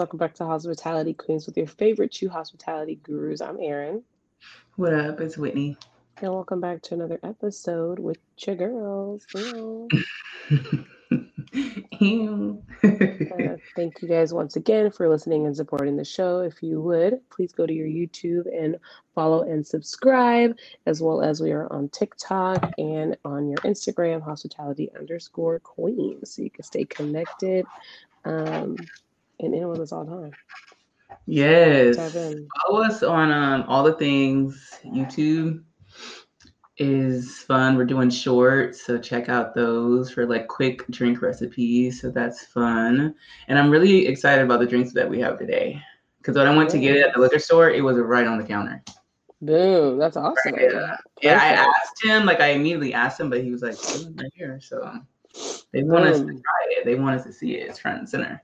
welcome back to Hospitality Queens with your favorite two hospitality gurus. I'm Erin. What up? It's Whitney. And welcome back to another episode with your girls. uh, thank you guys once again for listening and supporting the show. If you would, please go to your YouTube and follow and subscribe, as well as we are on TikTok and on your Instagram, hospitality underscore queen, so you can stay connected um, and in with us all the time. Yes. Follow us on um, all the things YouTube is fun. We're doing shorts, so check out those for like quick drink recipes. So that's fun. And I'm really excited about the drinks that we have today. Because when I went to get it at the liquor store, it was right on the counter. Boom, that's awesome. Right, yeah. yeah, I asked him, like I immediately asked him, but he was like, right here. So they want Boom. us to try it. They want us to see it. It's front and center.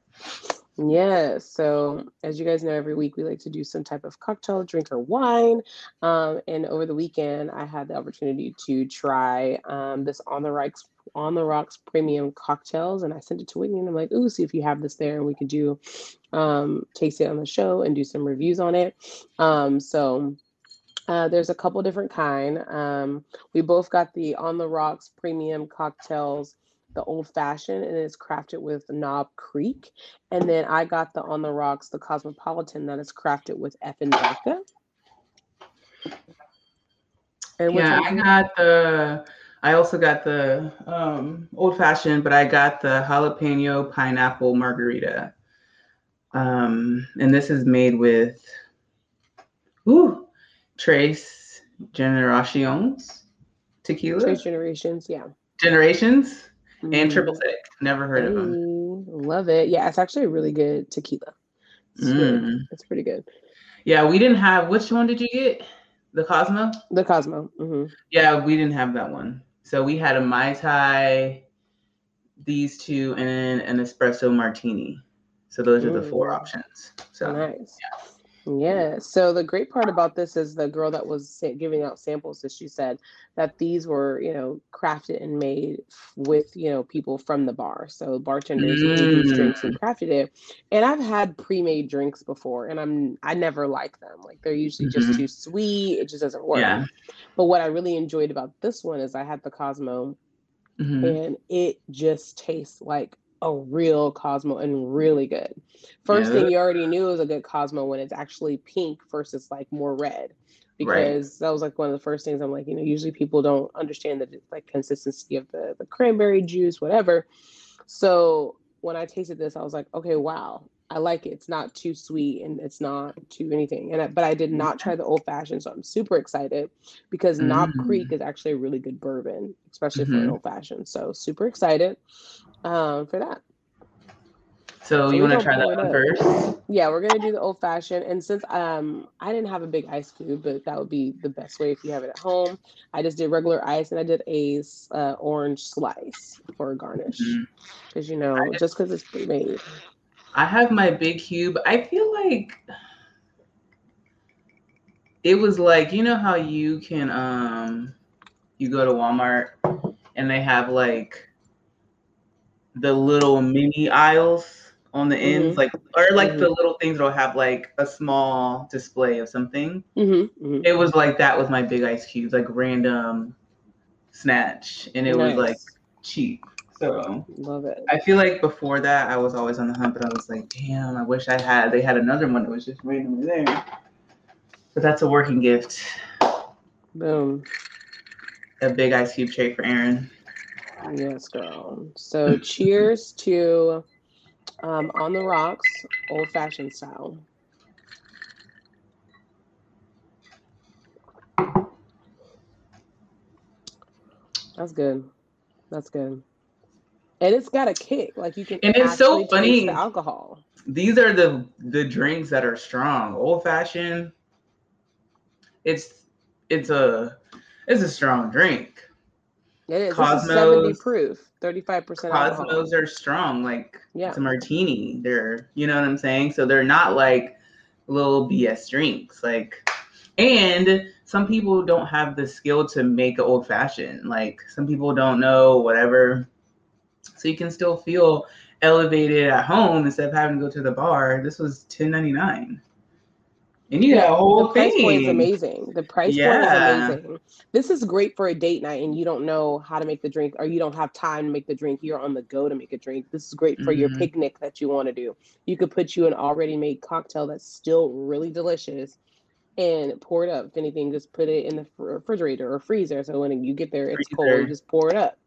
Yeah. So, as you guys know, every week we like to do some type of cocktail, drink, or wine. Um, and over the weekend, I had the opportunity to try um, this on the rocks on the rocks premium cocktails, and I sent it to Whitney, and I'm like, "Ooh, see if you have this there, and we could do um, taste it on the show and do some reviews on it." Um, so. Uh, there's a couple different kind. Um, we both got the on the rocks premium cocktails the old fashioned and it's crafted with Knob Creek. And then I got the On the Rocks, the Cosmopolitan that is crafted with Effen Vodka. And yeah, I got the I also got the um, old fashioned, but I got the jalapeno pineapple margarita. Um, and this is made with ooh, Tres Generations tequila. Trace Generations, yeah. Generations? And triple sec. Mm. Never heard of them. Love it. Yeah, it's actually a really good tequila. It's, mm. it's pretty good. Yeah, we didn't have. Which one did you get? The Cosmo. The Cosmo. Mm-hmm. Yeah, we didn't have that one. So we had a mai tai, these two, and an espresso martini. So those are the four options. So nice. Yeah. Yeah. So the great part about this is the girl that was giving out samples, as she said that these were, you know, crafted and made with, you know, people from the bar. So bartenders mm. made these drinks and crafted it. And I've had pre-made drinks before, and I'm I never like them. Like they're usually mm-hmm. just too sweet. It just doesn't work. Yeah. But what I really enjoyed about this one is I had the Cosmo, mm-hmm. and it just tastes like a real Cosmo and really good. First yeah. thing you already knew was a good Cosmo when it's actually pink versus like more red. Because right. that was like one of the first things I'm like, you know, usually people don't understand the like consistency of the the cranberry juice, whatever. So when I tasted this, I was like, okay, wow, I like it. It's not too sweet and it's not too anything. And I, but I did not try the old fashioned, so I'm super excited because mm. Knob Creek is actually a really good bourbon, especially mm-hmm. for an mm-hmm. old fashioned. So super excited um, for that. So, so you want to try that one first? Yeah, we're gonna do the old fashioned. And since um I didn't have a big ice cube, but that would be the best way if you have it at home. I just did regular ice and I did a uh, orange slice for a garnish because mm-hmm. you know just, just because it's pre-made. I have my big cube. I feel like it was like you know how you can um you go to Walmart and they have like the little mini aisles on the ends, mm-hmm. like or like mm-hmm. the little things that'll have like a small display of something. Mm-hmm. mm-hmm. It was like that with my big ice cubes, like random snatch, and it nice. was like cheap. So love it. I feel like before that I was always on the hunt, but I was like, damn, I wish I had. They had another one that was just randomly there. But that's a working gift. Boom. A big ice cube tray for Erin. Yes, girl. So cheers to um, on the rocks, old fashioned style. That's good. That's good. And it's got a kick. Like you can And it's so funny. The alcohol. These are the the drinks that are strong. Old fashioned. It's it's a it's a strong drink. It is. Cosmos, 70 proof, 35% Cosmos are strong. Like yeah. it's a martini. They're, you know what I'm saying? So they're not like little BS drinks. Like, and some people don't have the skill to make an old fashioned. Like some people don't know whatever. So you can still feel elevated at home instead of having to go to the bar. This was ten ninety nine. And you got a whole the price thing. point is amazing. The price Yeah. point is amazing. This is great for a date night and you don't know how to make the drink or you don't have time to make the drink. You're on the go to make a drink. This is great for your Mhm. picnic that you want to do. You could put you an already made cocktail that's still really delicious and pour it up. If anything, just put it in the refrigerator or freezer. So when you get there, it's cold, Freezer. you just pour it up.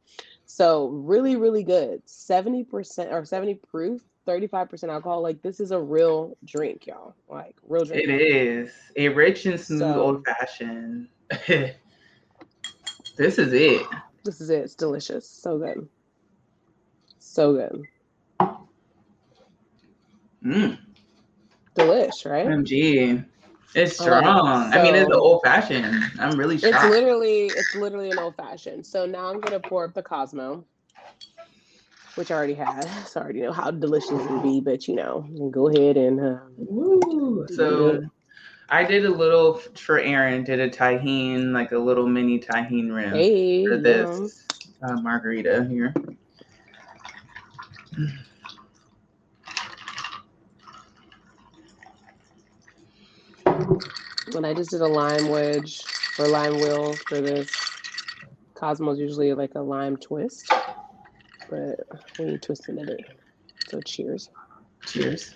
So really, really good. 70% or 70 proof, 35% alcohol. Like this is a real drink, y'all. Like real drink. It is a rich and smooth So- old fashioned. this is it. This is it. It's delicious. So good. So good. Mmm. Delish, right? OMG. It's I love it. strong. I mean, it's an old fashioned. I'm really It's literally it's literally an old fashioned. So now I'm gonna pour up the Cosmo, which I already had. So I already know how delicious it would be, but you know, go ahead and uh, Woo. So I did a little for Erin, did a Tajín, like a little mini Tajín rim hey, for you know, this uh, margarita here. and I just did a lime wedge or lime wheel for this. Cosmo's usually like a lime twist, but we ain't twisting it. So cheers. Cheers.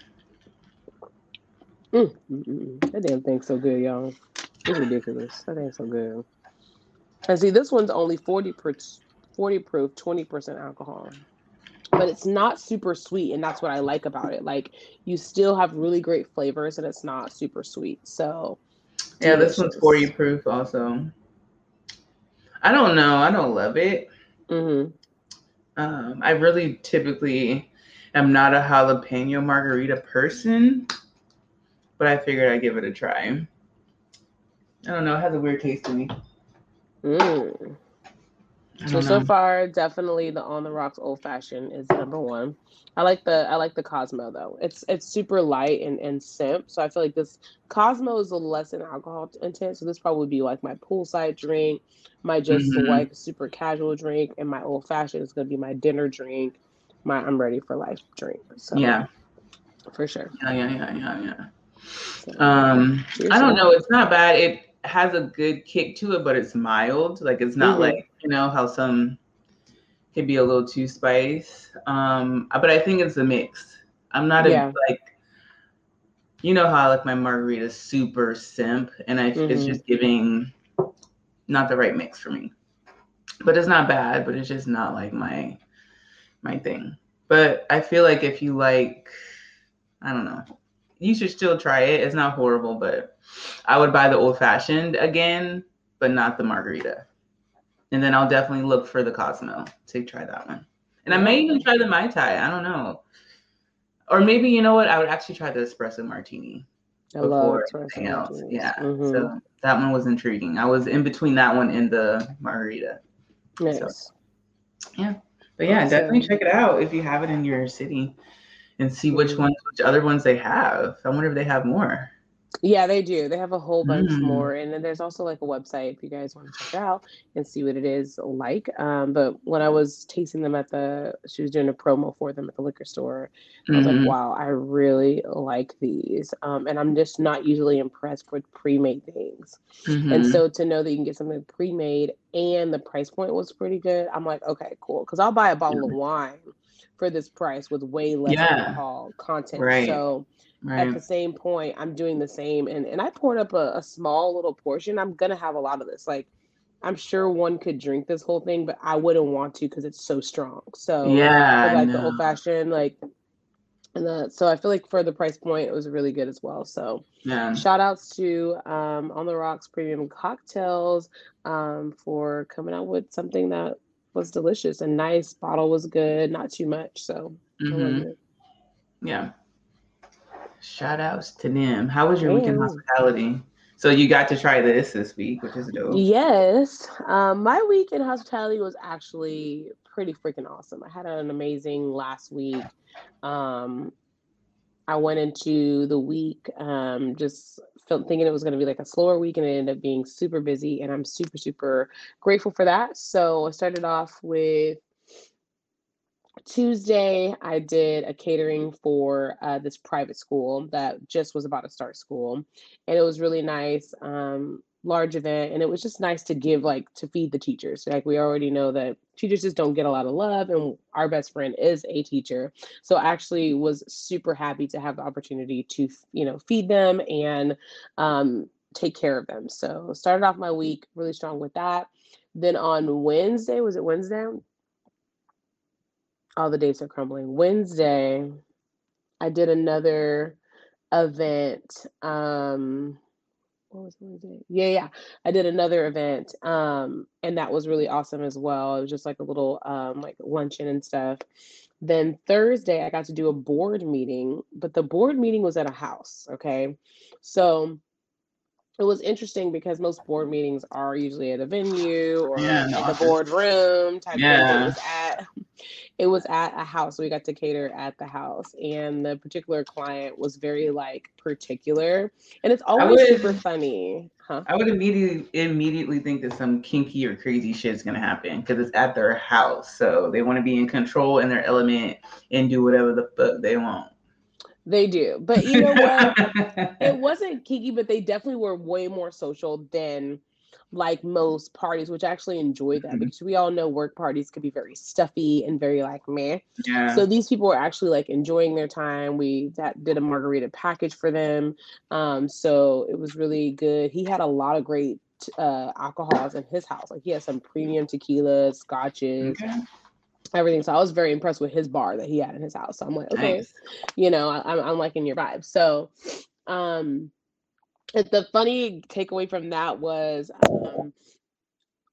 Mm, mm, mm, mm. That damn thing's so good, y'all. It's ridiculous. That thing's so good. And see, this one's only 40 per 40 proof, 20% alcohol. But it's not super sweet, and that's what I like about it. Like you still have really great flavors and it's not super sweet. So Yeah, this one's 40 proof also. I don't know. I don't love it. hmm Um, I really typically am not a jalapeno margarita person, but I figured I'd give it a try. I don't know. It has a weird taste to me. Mm. So so far, definitely the on the rocks old fashioned is number one. I like the I like the Cosmo though. It's it's super light and and simp. So I feel like this Cosmo is a less in alcohol intent. So this probably would be like my poolside drink, my just Mhm. like super casual drink, and my old fashioned is gonna be my dinner drink, my I'm ready for life drink. So yeah, for sure. yeah, yeah, yeah, yeah, yeah. So, Um, I don't know. It's not bad. It has a good kick to it, but it's mild. Like it's not Mhm. like you know how some could be a little too spice. Um, but I think it's a mix. I'm not a like, you know how I like my margarita super simp, and I it's Mhm. just giving not the right mix for me. But it's not bad. But it's just not like my my thing. But I feel like if you like, I don't know, you should still try it. It's not horrible, but I would buy the old fashioned again, but not the margarita. And then I'll definitely look for the Cosmo to try that one. And I may even try the Mai Tai. I don't know. Or maybe, you know what? I would actually try the espresso martini I love espresso anything else. martinis. Yeah. Mhm. So that one was intriguing. I was in between that one and the margarita. nice. Yeah. But yeah, definitely check it out if you have it in your city and see which Mhm. ones, which other ones they have. I wonder if they have more. Yeah, they do. They have a whole bunch Mm. more, and then there's also like a website if you guys want to check it out and see what it is like. Um, but when I was tasting them at the, she was doing a promo for them at the liquor store. I was like, wow, I really like these, um, and I'm just not usually impressed with pre-made things. And Mhm. so to know that you can get something pre-made and the price point was pretty good, I'm like, okay, cool, because I'll buy a bottle of wine for this price with way less Yeah. alcohol content. Right. So right. at the same point i'm doing the same and and i poured up a, a small little portion i'm gonna have a lot of this like i'm sure one could drink this whole thing but i wouldn't want to because it's so strong so yeah. for, like the old fashioned like and the, so i feel like for the price point it was really good as well so Yeah. shout outs to um, on the rocks premium cocktails um, for coming out with something that was delicious and nice bottle was good not too much so Mhm. Yeah. Shout outs to them. How was your weekend Yeah. hospitality? So you got to try this this week, which is dope. Yes. Um, my week in hospitality was actually pretty freaking awesome. I had an amazing last week. Um, I went into the week um, just felt, thinking it was going to be like a slower week, and it ended up being super busy. And I'm super, super grateful for that. So I started off with Tuesday, I did a catering for uh, this private school that just was about to start school, and it was really nice. Um, large event, and it was just nice to give like to feed the teachers. Like we already know that teachers just don't get a lot of love, and our best friend is a teacher, so I actually was super happy to have the opportunity to you know feed them and um, take care of them. So started off my week really strong with that. Then on Wednesday, was it Wednesday? All the dates are crumbling. Wednesday, I did another event. Um, what was Wednesday? Yeah, yeah. I did another event. Um, and that was really awesome as well. It was just like a little um like luncheon and stuff. Then Thursday I got to do a board meeting, but the board meeting was at a house. Okay. So it was interesting because most board meetings are usually at a venue or yeah, in the boardroom type yeah. It was at it was at a house. So we got to cater at the house. And the particular client was very like particular. And it's always would, super funny. Huh? I would immediately immediately think that some kinky or crazy shit is gonna happen because it's at their house. So they want to be in control in their element and do whatever the fuck they want. They do. But you know what? it wasn't kinky, but they definitely were way more social than like most parties, which I actually enjoy that mm-hmm. because we all know work parties could be very stuffy and very like meh. Yeah. So these people were actually like enjoying their time. We that did a margarita package for them. Um, so it was really good. He had a lot of great uh alcohols in his house. Like he had some premium tequilas, scotches. Okay everything. So I was very impressed with his bar that he had in his house. So I'm like, okay, nice. you know, I, I'm, I'm liking your vibe. So, um, the funny takeaway from that was um,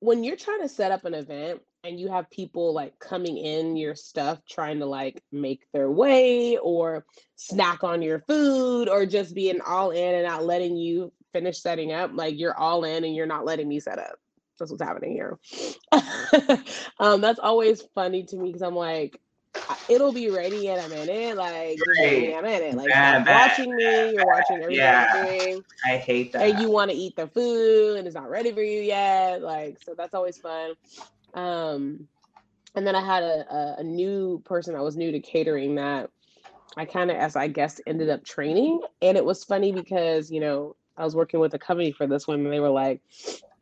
when you're trying to set up an event and you have people like coming in your stuff trying to like make their way or snack on your food or just being all in and not letting you finish setting up like you're all in and you're not letting me set up that's what's happening here. um, that's always funny to me because I'm like, it'll be ready in a minute. Like, right. a minute. Like, you're watching me, you're watching everything yeah. I hate that. And you want to eat the food and it's not ready for you yet. Like, so that's always fun. Um, and then I had a, a, a new person that was new to catering that I kind of, as I guess, ended up training. And it was funny because, you know, I was working with a company for this one and they were like,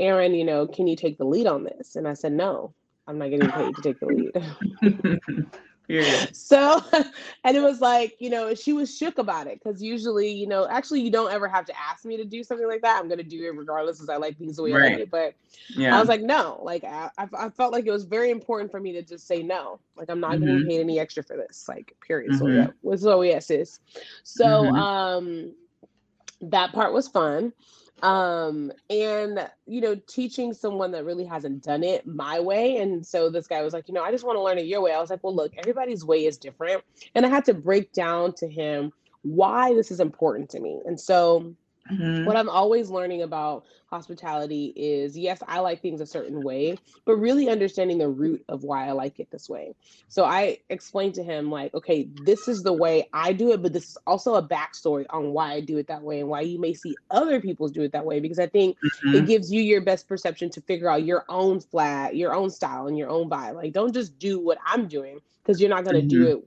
Erin, you know, can you take the lead on this? And I said, no, I'm not getting paid to take the lead. yeah. So, and it was like, you know, she was shook about it because usually, you know, actually, you don't ever have to ask me to do something like that. I'm going to do it regardless as I like things the way right. I like it. But yeah. I was like, no, like, I, I felt like it was very important for me to just say no. Like, I'm not mm-hmm. getting paid any extra for this, like, period. Mm-hmm. So, yeah, so yes, is. So, mm-hmm. um, that part was fun. Um and you know teaching someone that really hasn't done it my way. And so this guy was like you know i just want to learn it your way. I was like well look everybody's way is different. And i had to break down to him why this is important to me. And so Mm-hmm. What I'm always learning about hospitality is yes, I like things a certain way, but really understanding the root of why I like it this way. So I explained to him, like, okay, this is the way I do it, but this is also a backstory on why I do it that way and why you may see other people do it that way, because I think mm-hmm. it gives you your best perception to figure out your own flat, your own style, and your own vibe. Like, don't just do what I'm doing because you're not going to mm-hmm. do it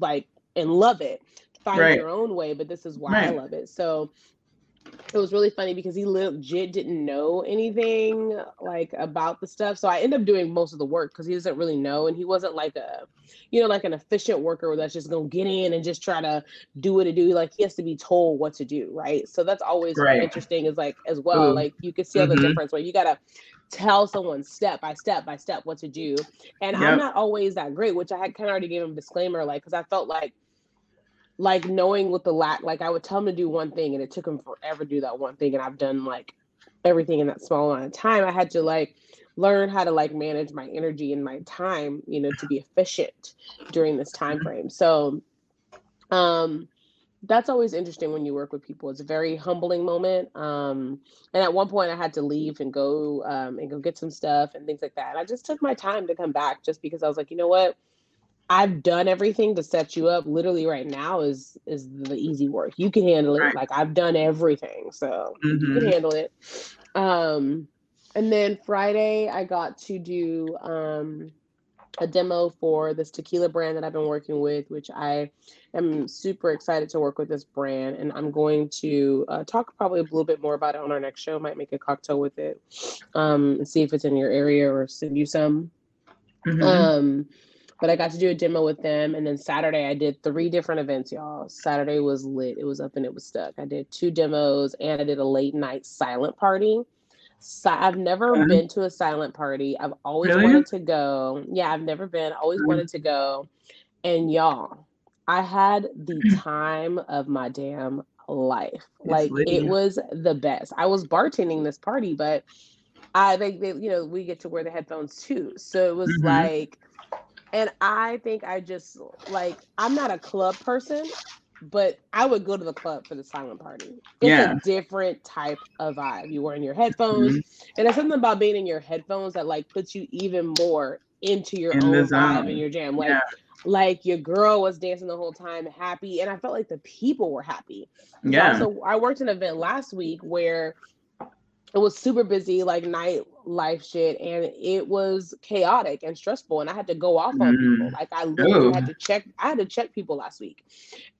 like and love it find right. your own way, but this is why right. I love it. So it was really funny because he legit didn't know anything like about the stuff. So I ended up doing most of the work because he doesn't really know, and he wasn't like a, you know, like an efficient worker that's just gonna get in and just try to do what to do. Like he has to be told what to do, right? So that's always right. interesting. Is like as well, Ooh. like you can see mm-hmm. the difference where you gotta tell someone step by step by step what to do. And yep. I'm not always that great, which I had kind of already gave him a disclaimer, like because I felt like like knowing what the lack like I would tell him to do one thing and it took him forever to do that one thing and I've done like everything in that small amount of time. I had to like learn how to like manage my energy and my time, you know, to be efficient during this time frame. So um that's always interesting when you work with people. It's a very humbling moment. Um, and at one point, I had to leave and go um, and go get some stuff and things like that. And I just took my time to come back, just because I was like, you know what, I've done everything to set you up. Literally, right now is is the easy work. You can handle it. Right. Like I've done everything, so mm-hmm. you can mm-hmm. handle it. Um, and then Friday, I got to do um, a demo for this tequila brand that I've been working with, which I am super excited to work with this brand. And I'm going to uh, talk probably a little bit more about it on our next show. Might make a cocktail with it um, and see if it's in your area or send you some. Mm-hmm. Um, but I got to do a demo with them. And then Saturday, I did three different events, y'all. Saturday was lit. It was up and it was stuck. I did two demos and I did a late night silent party. So I've never uh-huh. been to a silent party. I've always really? wanted to go. Yeah, I've never been. Always mm-hmm. wanted to go. And y'all, I had the time of my damn life. Like it was the best. I was bartending this party, but I think they, you know, we get to wear the headphones too. So it was mm-hmm. like, and I think I just like I'm not a club person, but I would go to the club for the silent party. It's yeah. a different type of vibe. You wearing your headphones, mm-hmm. and there's something about being in your headphones that like puts you even more into your in own vibe and your jam. Like, yeah. like your girl was dancing the whole time, happy, and I felt like the people were happy. Yeah. So I worked an event last week where it was super busy, like night life shit, and it was chaotic and stressful. And I had to go off on mm. people. Like I literally Ooh. had to check. I had to check people last week,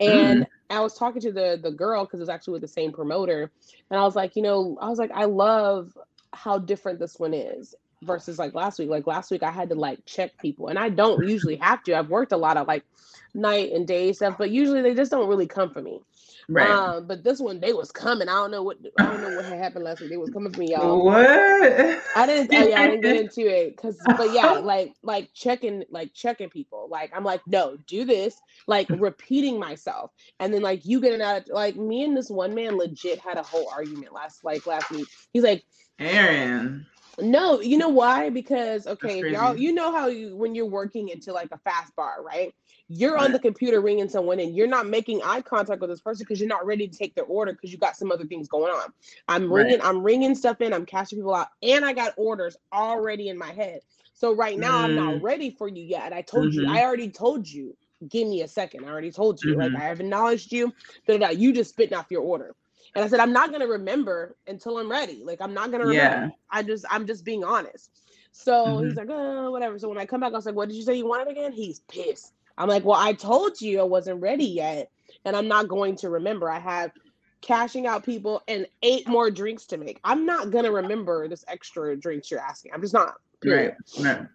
and mm. I was talking to the the girl because it was actually with the same promoter, and I was like, you know, I was like, I love how different this one is versus like last week. Like last week, I had to like check people, and I don't usually have to. I've worked a lot of like night and day stuff, but usually they just don't really come for me. Right. Um, but this one they was coming. I don't know what I don't know what had happened last week. They was coming for me, y'all. What? I didn't. Oh, yeah, I didn't get into it because, but yeah, like like checking like checking people. Like I'm like, no, do this. Like repeating myself, and then like you getting out. Like me and this one man legit had a whole argument last like last week. He's like, Erin. No, you know why? Because okay, y'all, you know how you when you're working into like a fast bar, right? You're right. on the computer ringing someone and you're not making eye contact with this person because you're not ready to take their order because you got some other things going on. I'm ringing, right. I'm ringing stuff in, I'm cashing people out, and I got orders already in my head. So right now mm. I'm not mm. ready for you yet. I told mm-hmm. you, I already told you, give me a second. I already told you, mm-hmm. like I have acknowledged you, but you just spitting off your order. And I said, I'm not gonna remember until I'm ready. Like I'm not gonna remember. Yeah. I just I'm just being honest. So mm-hmm. he's like, oh, whatever. So when I come back, I was like, what did you say you wanted again? He's pissed. I'm like, well, I told you I wasn't ready yet, and I'm not going to remember. I have cashing out people and eight more drinks to make. I'm not gonna remember this extra drinks you're asking. I'm just not. Period. Right.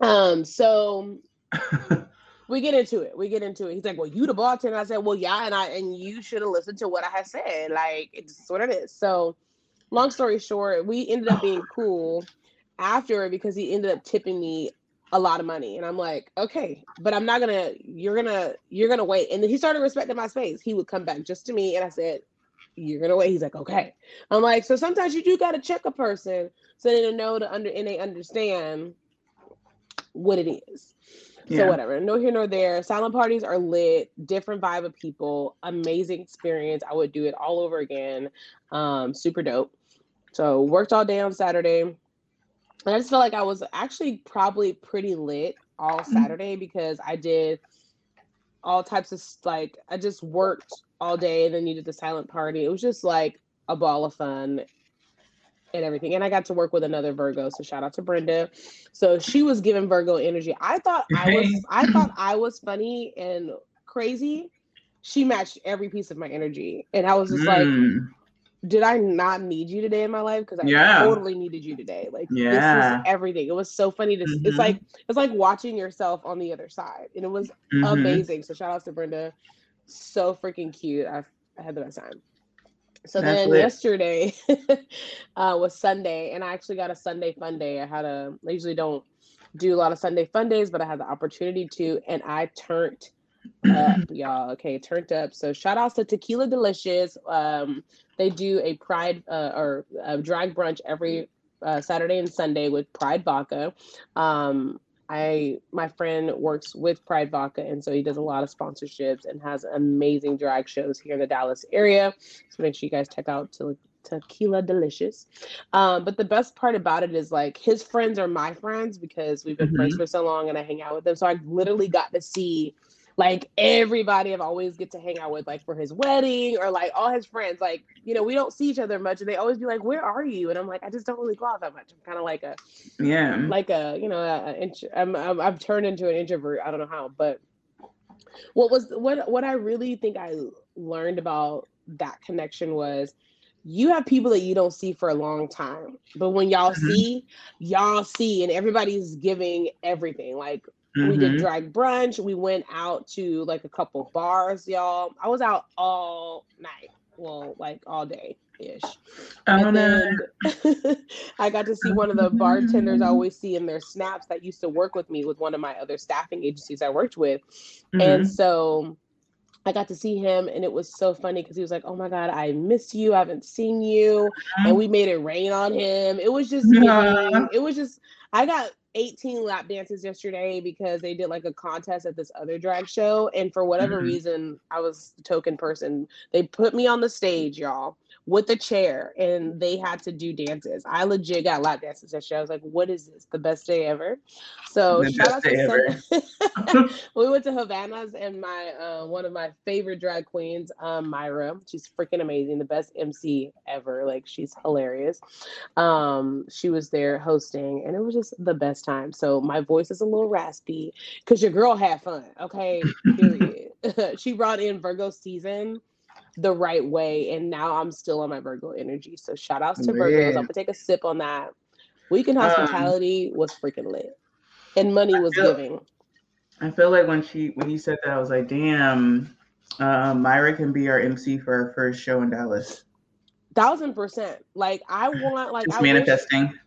right. Um. So we get into it. We get into it. He's like, "Well, you the bartender." I said, "Well, yeah," and I and you should have listened to what I had said. Like, it's what it is. So, long story short, we ended up being cool after because he ended up tipping me a lot of money. And I'm like, okay, but I'm not gonna, you're gonna, you're gonna wait. And then he started respecting my space. He would come back just to me and I said, You're gonna wait. He's like, okay. I'm like, so sometimes you do gotta check a person so they know to under and they understand what it is. Yeah. So whatever, no here nor there. Silent parties are lit, different vibe of people, amazing experience. I would do it all over again. Um, super dope. So worked all day on Saturday and I just felt like I was actually probably pretty lit all mm-hmm. Saturday because I did all types of like I just worked all day and then you did the silent party. It was just like a ball of fun and everything. And I got to work with another Virgo. So shout out to Brenda. So she was giving Virgo energy. I thought I was I thought I was funny and crazy. She matched every piece of my energy. And I was just mm. like, did I not need you today in my life? Because I yeah. totally needed you today. Like yeah. this is everything. It was so funny to mm-hmm. it's like it's like watching yourself on the other side. And it was mm-hmm. amazing. So shout out to Brenda. So freaking cute. I, I had the best time. So That's then lit. yesterday uh, was Sunday, and I actually got a Sunday fun day. I had a I usually don't do a lot of Sunday fun days, but I had the opportunity to, and I turned up, y'all. Okay, turned up. So shout outs to Tequila Delicious. Um, they do a Pride uh, or a drag brunch every uh, Saturday and Sunday with Pride Vodka. Um, I my friend works with Pride Vodka, and so he does a lot of sponsorships and has amazing drag shows here in the Dallas area. So make sure you guys check out to Tequila Delicious. Um, but the best part about it is like his friends are my friends because we've been mm-hmm. friends for so long, and I hang out with them. So I literally got to see like everybody I've always get to hang out with, like for his wedding or like all his friends. Like, you know, we don't see each other much, and they always be like, "Where are you?" And I'm like, I just don't really go out that much. I'm kind of like a, yeah, like a, you know, I'm, I'm I've turned into an introvert. I don't know how, but what was what what I really think I learned about that connection was you have people that you don't see for a long time but when y'all mm-hmm. see y'all see and everybody's giving everything like mm-hmm. we did mm-hmm. drag brunch we went out to like a couple bars y'all i was out all night well like all day ish and then i got to see one of the bartenders i always see in their snaps that used to work with me with one of my other staffing agencies i worked with mm-hmm. and so I got to see him and it was so funny because he was like, Oh my God, I miss you. I haven't seen you. And uh-huh. we made it rain on him. It was just, yeah. it was just, I got 18 lap dances yesterday because they did like a contest at this other drag show. And for whatever mm-hmm. reason, I was the token person. They put me on the stage, y'all with a chair and they had to do dances. I legit got lap dances that show. I was like, what is this? The best day ever. So the shout out to we went to Havana's and my uh, one of my favorite drag queens, um, Myra. She's freaking amazing, the best MC ever. Like she's hilarious. Um, she was there hosting and it was just the best time. So my voice is a little raspy because your girl had fun. Okay. Period. she brought in Virgo season the right way. And now I'm still on my Virgo energy. So shout outs to Virgos. I'm gonna take a sip on that. Weekend um, hospitality um, was freaking lit. And money was feel, giving. I feel like when she when you said that, I was like, damn, uh, Myra can be our MC for our first show in Dallas. Thousand percent. Like I want like Just I manifesting. Wish,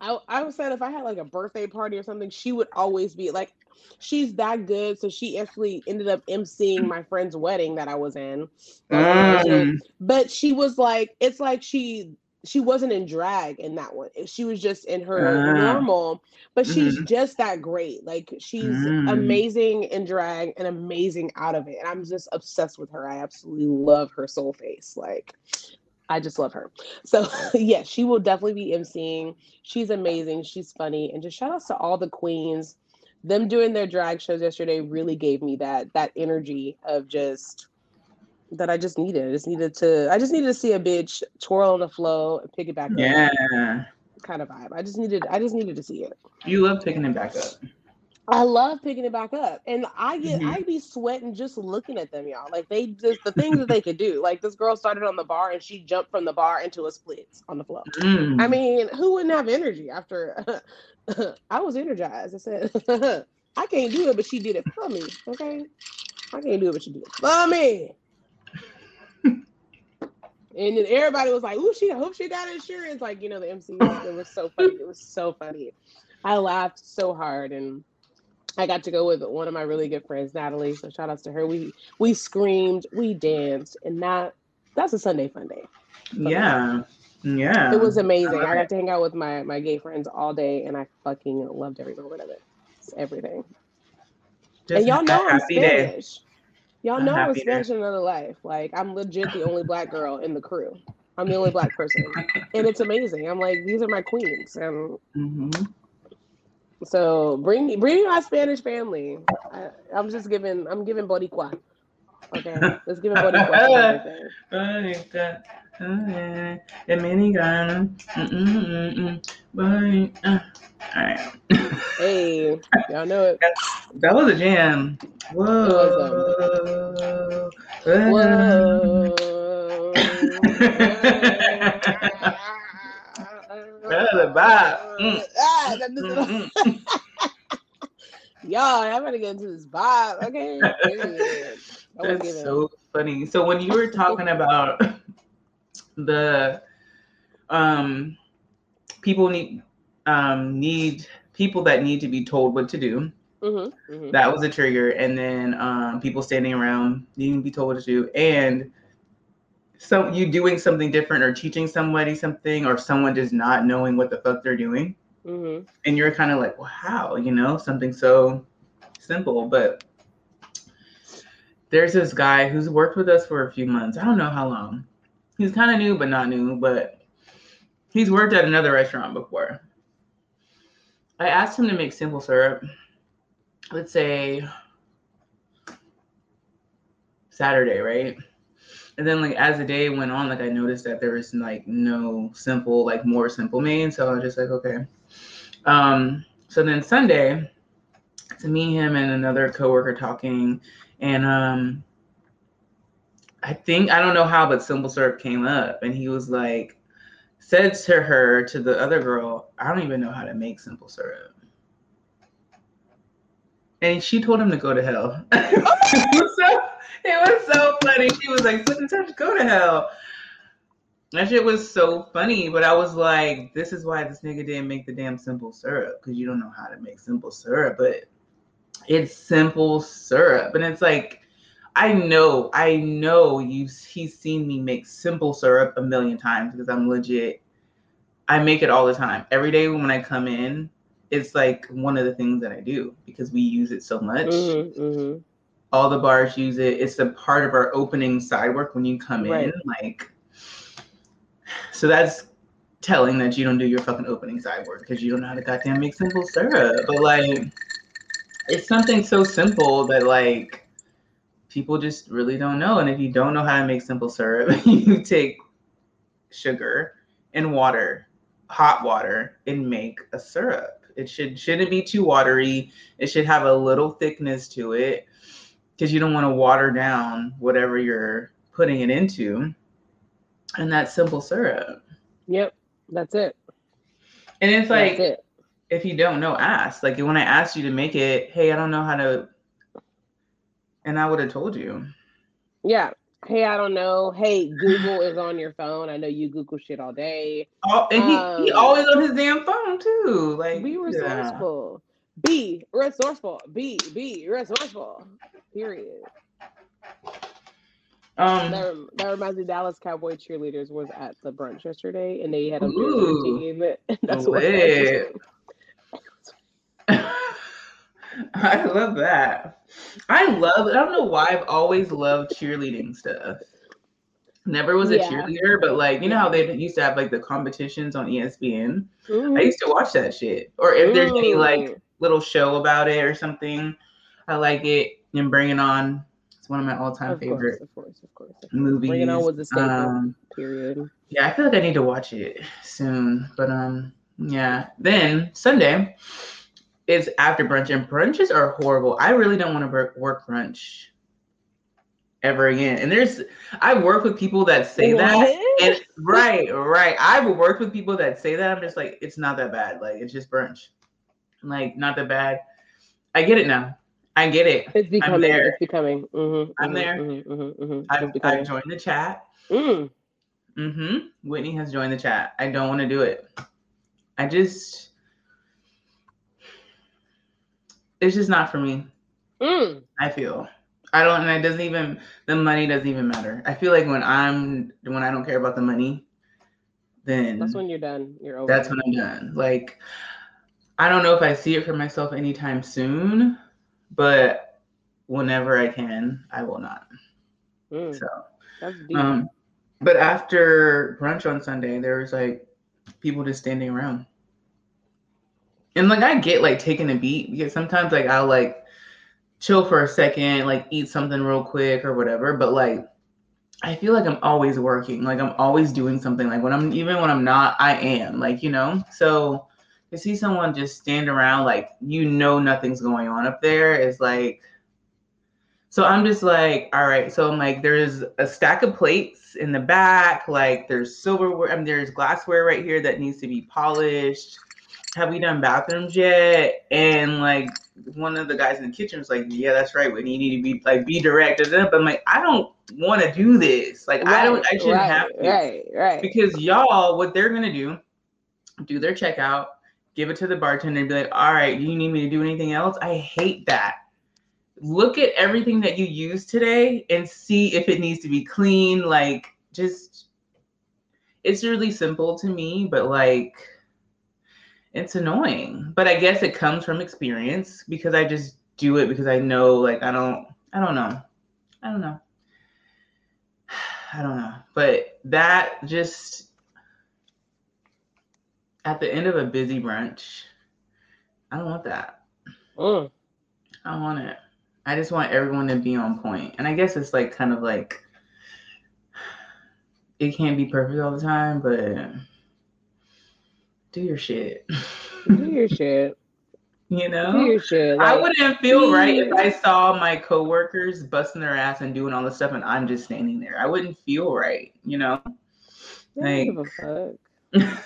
I, I was saying if I had like a birthday party or something, she would always be like she's that good. So she actually ended up emceeing my friend's wedding that I was in. Mm. But she was like, it's like she she wasn't in drag in that one. She was just in her uh, normal, but she's mm-hmm. just that great. Like she's mm. amazing in drag and amazing out of it. And I'm just obsessed with her. I absolutely love her soul face. Like I just love her. So yes, yeah, she will definitely be emceeing. She's amazing. She's funny. And just shout outs to all the queens them doing their drag shows yesterday really gave me that that energy of just that I just needed. I just needed to I just needed to see a bitch twirl on the flow and pick it back yeah. up. Yeah. Kind of vibe. I just needed I just needed to see it. You love picking it back up. I love picking it back up. And I get mm-hmm. I be sweating just looking at them, y'all. Like they just the things that they could do. Like this girl started on the bar and she jumped from the bar into a splits on the floor. Mm. I mean, who wouldn't have energy after I was energized. I said, I can't do it, but she did it for me. Okay. I can't do it, but she did it for me. and then everybody was like, "Ooh, she I hope she got insurance." Like, you know, the MC. It was so funny. It was so funny. I laughed so hard, and I got to go with one of my really good friends, Natalie. So shout outs to her. We we screamed, we danced, and that that's a Sunday fun day. yeah. Yeah. It was amazing. I, I got to hang out with my my gay friends all day and I fucking loved every moment of it. It's everything. Just and y'all know I'm Spanish. Day. Y'all know I'm Spanish in another life. Like I'm legit the only black girl in the crew. I'm the only black person. and it's amazing. I'm like, these are my queens. And mm-hmm. So bring me bring me my Spanish family. I, am just giving I'm giving Boricua. Okay. Let's give him Boricua. The minigun. Alright. hey, y'all know it. That was a jam. Whoa. Um, Whoa. That's vibe. Mm. Ah, mm, mm. Y'all, I'm gonna get into this vibe. Okay. That's so funny. So when you were talking about the um, people need um, need people that need to be told what to do. Mm-hmm, mm-hmm. That was a trigger, and then um, people standing around needing to be told what to do, and so you doing something different or teaching somebody something, or someone just not knowing what the fuck they're doing, mm-hmm. and you're kind of like, well, how? You know, something so simple, but there's this guy who's worked with us for a few months. I don't know how long, he's kind of new, but not new, but he's worked at another restaurant before. I asked him to make simple syrup. Let's say Saturday, right? And then like as the day went on, like I noticed that there was like no simple, like more simple made. So I was just like, okay. Um, so then Sunday, to me, him and another coworker talking, and um I think I don't know how, but simple syrup came up, and he was like, said to her to the other girl, I don't even know how to make simple syrup. And she told him to go to hell. so, it was so funny. She was like, "Such and such, go to hell." That shit was so funny, but I was like, "This is why this nigga didn't make the damn simple syrup because you don't know how to make simple syrup." But it's simple syrup, and it's like I know, I know you he's seen me make simple syrup a million times because I'm legit. I make it all the time. Every day when I come in, it's like one of the things that I do because we use it so much. Mm-hmm, mm-hmm. All the bars use it. It's a part of our opening side work when you come right. in. Like, so that's telling that you don't do your fucking opening side work because you don't know how to goddamn make simple syrup. But like, it's something so simple that like people just really don't know. And if you don't know how to make simple syrup, you take sugar and water, hot water, and make a syrup. It should shouldn't be too watery. It should have a little thickness to it because you don't want to water down whatever you're putting it into. And that simple syrup. Yep, that's it. And it's like it. if you don't know, ask. Like when I asked you to make it, hey, I don't know how to and I would have told you. Yeah. Hey, I don't know. Hey, Google is on your phone. I know you Google shit all day. Oh, and he, um, he always on his damn phone too. Like be resourceful. Be resourceful. Be be resourceful. Period. Um, that, that reminds me, Dallas Cowboy cheerleaders was at the brunch yesterday, and they had a team. That's what. I love that. I love. I don't know why I've always loved cheerleading stuff. Never was a yeah. cheerleader, but like you know how they used to have like the competitions on ESPN. Mm-hmm. I used to watch that shit. Or if there's any like little show about it or something, I like it. And Bring It On. It's one of my all-time of favorite of course, of course, of course. movies. Bring It On was the staple. Um, period. Yeah, I feel like I need to watch it soon. But um, yeah. Then Sunday is after brunch, and brunches are horrible. I really don't want to work brunch ever again. And there's, I've worked with people that say what? that, and right, right. I've worked with people that say that. I'm just like, it's not that bad. Like it's just brunch, like not that bad. I get it now. I get it. It's becoming. I'm there. It's becoming. Mm-hmm, I'm mm-hmm, there. Mm-hmm, mm-hmm, mm-hmm. I've, I've, joined the chat. Mm. Mm-hmm. Whitney has joined the chat. I don't want to do it. I just it's just not for me. Mm. I feel. I don't, and it doesn't even the money doesn't even matter. I feel like when I'm when I don't care about the money, then that's when you're done. You're over. That's when I'm done. Like I don't know if I see it for myself anytime soon, but whenever I can, I will not. Mm. So, um, but after brunch on Sunday, there was like people just standing around and like I get like taking a beat because sometimes like I'll like chill for a second, like eat something real quick or whatever. But like I feel like I'm always working. Like I'm always doing something. Like when I'm even when I'm not, I am. Like, you know? So to see someone just stand around like you know nothing's going on up there is like so I'm just like, all right. So I'm like, there's a stack of plates in the back, like there's silverware, I mean, there's glassware right here that needs to be polished have we done bathrooms yet? And like one of the guys in the kitchen was like, yeah, that's right. When you need to be like be direct. But I'm like, I don't want to do this. Like right, I don't, I shouldn't right, have to. Right, right. Because y'all, what they're gonna do, do their checkout, give it to the bartender, and be like, all right, do you need me to do anything else? I hate that. Look at everything that you use today and see if it needs to be clean. Like, just it's really simple to me, but like it's annoying. But I guess it comes from experience because I just do it because I know like I don't I don't know. I don't know. I don't know. But that just at the end of a busy brunch, I don't want that. Mm. I want it. I just want everyone to be on point. And I guess it's like kind of like it can't be perfect all the time, but do your shit. do your shit. You know, do your shit. Like, I wouldn't feel right if I saw my coworkers busting their ass and doing all this stuff, and I'm just standing there. I wouldn't feel right. You know, they don't give a fuck.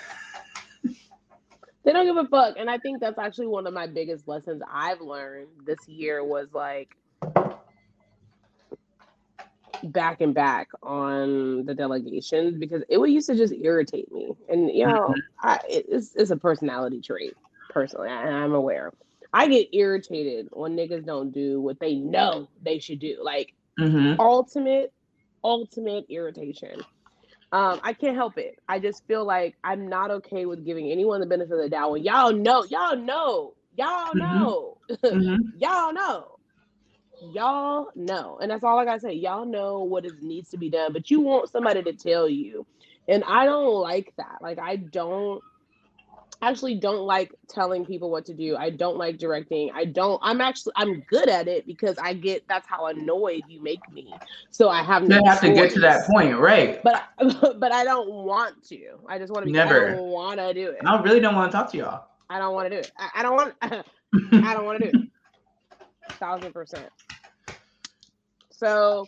They don't give a fuck, and I think that's actually one of my biggest lessons I've learned this year was like back and back on the delegations because it would used to just irritate me. And you know, mm-hmm. I, it's it's a personality trait personally, and I'm aware. I get irritated when niggas don't do what they know they should do. Like mm-hmm. ultimate, ultimate irritation. Um, I can't help it. I just feel like I'm not okay with giving anyone the benefit of the doubt when y'all know, y'all know, y'all mm-hmm. know, mm-hmm. y'all know y'all know, and that's all I gotta say. Y'all know what is needs to be done, but you want somebody to tell you, and I don't like that. Like I don't actually don't like telling people what to do. I don't like directing. I don't. I'm actually I'm good at it because I get that's how annoyed you make me. So I have no. You have choice. to get to that point, right? But but I don't want to. I just want to be. Never. I don't want to do it. I really don't want to talk to y'all. I don't want to do it. I, I don't want. I don't want to do it. Thousand percent. So,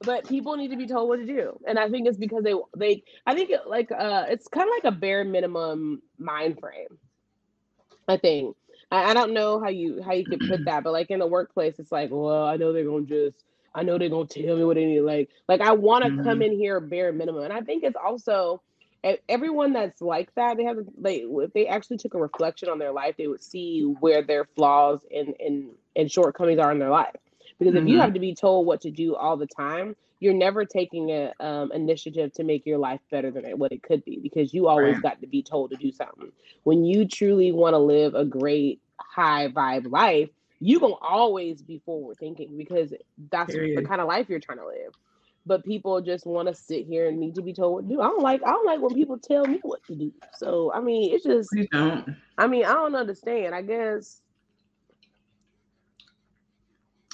but people need to be told what to do, and I think it's because they they I think it, like uh it's kind of like a bare minimum mind frame. I think I, I don't know how you how you could put that, but like in the workplace, it's like, well, I know they're gonna just I know they're gonna tell me what they need. Like like I want to mm-hmm. come in here bare minimum, and I think it's also everyone that's like that they have like if they actually took a reflection on their life they would see where their flaws and and, and shortcomings are in their life because mm-hmm. if you mm-hmm. have to be told what to do all the time, you're never taking an um, initiative to make your life better than what it could be because you always right. got to be told to do something. When you truly want to live a great high vibe life, you're gonna always be forward thinking because that's Period. the kind of life you're trying to live. But people just want to sit here and need to be told what to do. I don't like I don't like when people tell me what to do. So I mean, it's just I mean, I don't understand. I guess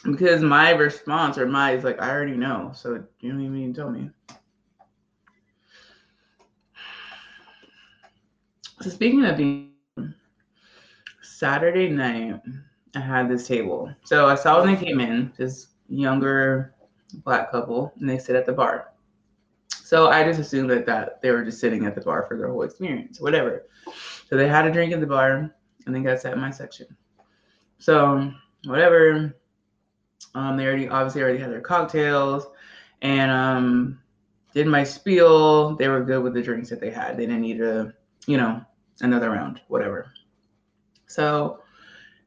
because my response or my is like I already know, so you don't even need to tell me. So speaking of being Saturday night, I had this table. So I saw when they came in, this younger black couple, and they sit at the bar. So I just assumed that, that they were just sitting at the bar for their whole experience, whatever. So they had a drink at the bar and then got sat in my section. So whatever, um, they already obviously already had their cocktails and um, did my spiel. They were good with the drinks that they had. They didn't need a, you know, another round, whatever. So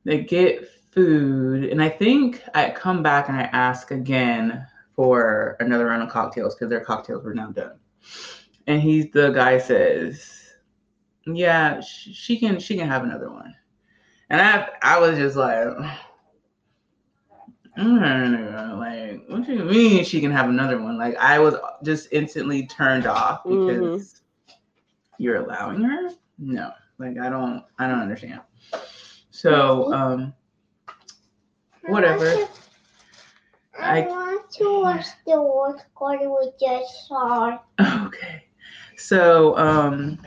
they get food, and I think I come back and I ask again for another round of cocktails because their cocktails were now done. And he's the guy says, "Yeah, she can she can have another one." And I I was just like like, what do you mean she can have another one? Like, I was just instantly turned off because mm-hmm. you're allowing her. No, like, I don't, I don't understand. So, um, whatever. I, I want to watch the world quarter we just saw. Okay. So, um,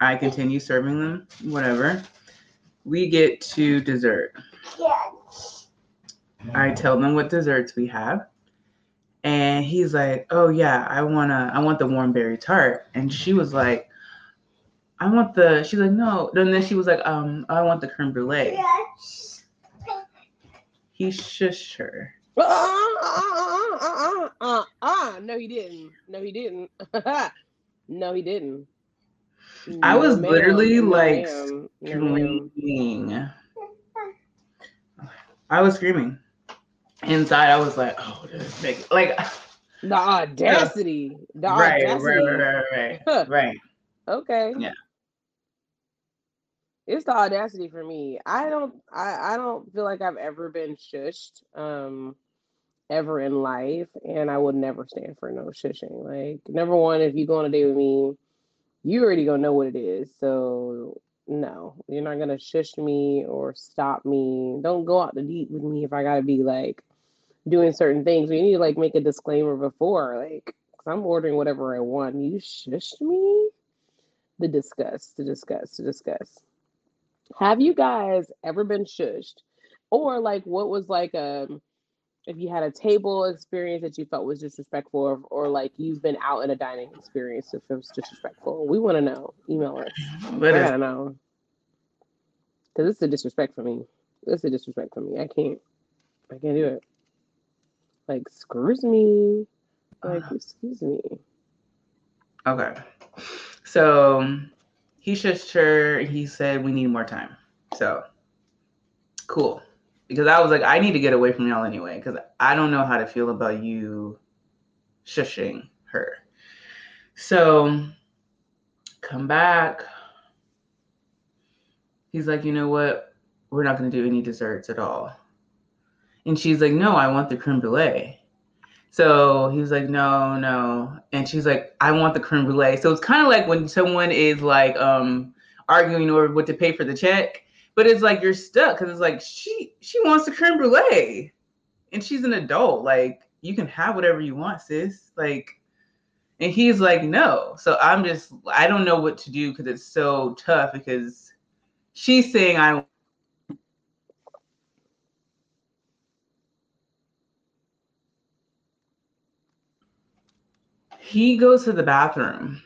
I continue serving them. Whatever. We get to dessert. Yeah. I tell them what desserts we have. And he's like, "Oh yeah, I wanna, I want the warm berry tart." And she was like, "I want the." She's like, "No." And then she was like, "Um, I want the creme brulee." Yes. He shushed her. Uh, uh, uh, uh, uh, no, he didn't. No, he didn't. no, he didn't. No, I was ma'am. literally no, like ma'am. screaming. No, I was screaming inside I was like, oh, this nigga. Like the audacity. The right, audacity. Right, right, right, right. right. Okay. Yeah. It's the audacity for me. I don't I, I don't feel like I've ever been shushed um ever in life and I would never stand for no shushing. Like number one, if you go on a date with me, you already gonna know what it is. So no, you're not gonna shush me or stop me. Don't go out the deep with me if I gotta be like doing certain things. We need to like make a disclaimer before, like, because I'm ordering whatever I want. You shushed me. The discuss, the discuss, the discuss. Have you guys ever been shushed, or like what was like a um, if you had a table experience that you felt was disrespectful, or, or like you've been out in a dining experience if it was disrespectful. We want to know. Email us. Let I know. Because it's a disrespect for me. It's a disrespect for me. I can't. I can't do it. Like, excuse me. Like, excuse me. Okay. So he shushed her. He said we need more time. So cool because I was like, I need to get away from y'all anyway, because I don't know how to feel about you shushing her. So come back. He's like, you know what? We're not going to do any desserts at all. And she's like, no, I want the creme brulee. So he was like, no, no. And she's like, I want the creme brulee. So it's kind of like when someone is like um arguing over what to pay for the check but it's like you're stuck because it's like she she wants the creme brulee, and she's an adult. Like you can have whatever you want, sis. Like, and he's like, no. So I'm just I don't know what to do because it's so tough because she's saying I. He goes to the bathroom.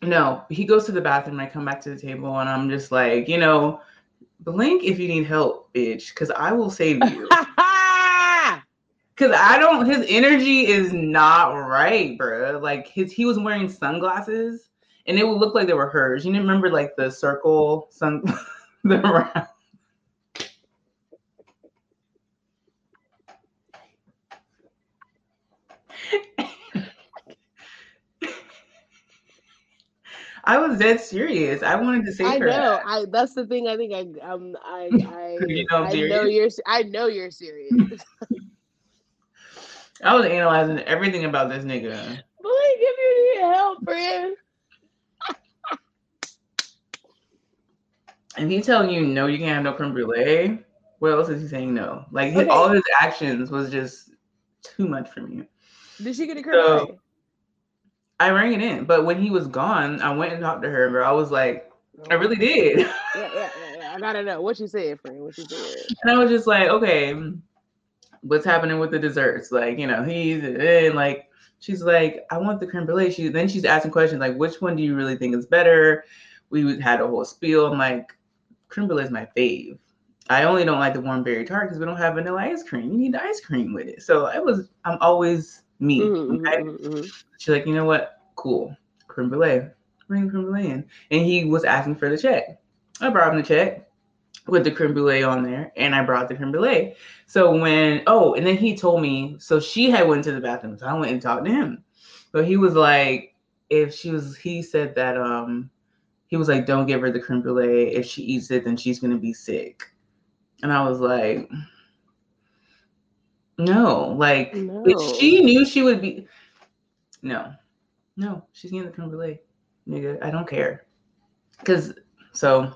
No, he goes to the bathroom. I come back to the table and I'm just like, you know, blink if you need help, bitch, because I will save you. Cause I don't his energy is not right, bro. Like his he was wearing sunglasses and it would look like they were hers. You remember like the circle sun the I was dead serious. I wanted to say. I know. I that's the thing. I think I um I I you know, I know you're I know you're serious. I was analyzing everything about this nigga. Boy, if you need help, friend. and he telling you no, you can't have no creme brulee. What else is he saying no? Like okay. all his actions was just too much for me. Did she get a creme brulee? I rang it in, but when he was gone, I went and talked to her, bro. I was like, I really did. Yeah, yeah, yeah, I gotta know what you said, friend. What you said. And I was just like, okay, what's happening with the desserts? Like, you know, he's and like she's like, I want the creme brulee. She then she's asking questions like, which one do you really think is better? We had a whole spiel. I'm like, creme brulee is my fave. I only don't like the warm berry tart because we don't have vanilla ice cream. You need ice cream with it. So I was, I'm always me. Mm-hmm, okay. Mm-hmm, mm-hmm. She's like, you know what? Cool. Creme brulee. Bring creme brulee in. And he was asking for the check. I brought him the check with the creme brulee on there, and I brought the creme brulee. So when oh, and then he told me, so she had went to the bathroom, so I went and talked to him. But he was like, if she was, he said that um, he was like, don't give her the creme brulee. If she eats it, then she's gonna be sick. And I was like, no, like no. she knew she would be, no, no, she's getting the creme brulee, nigga. I don't care, cause so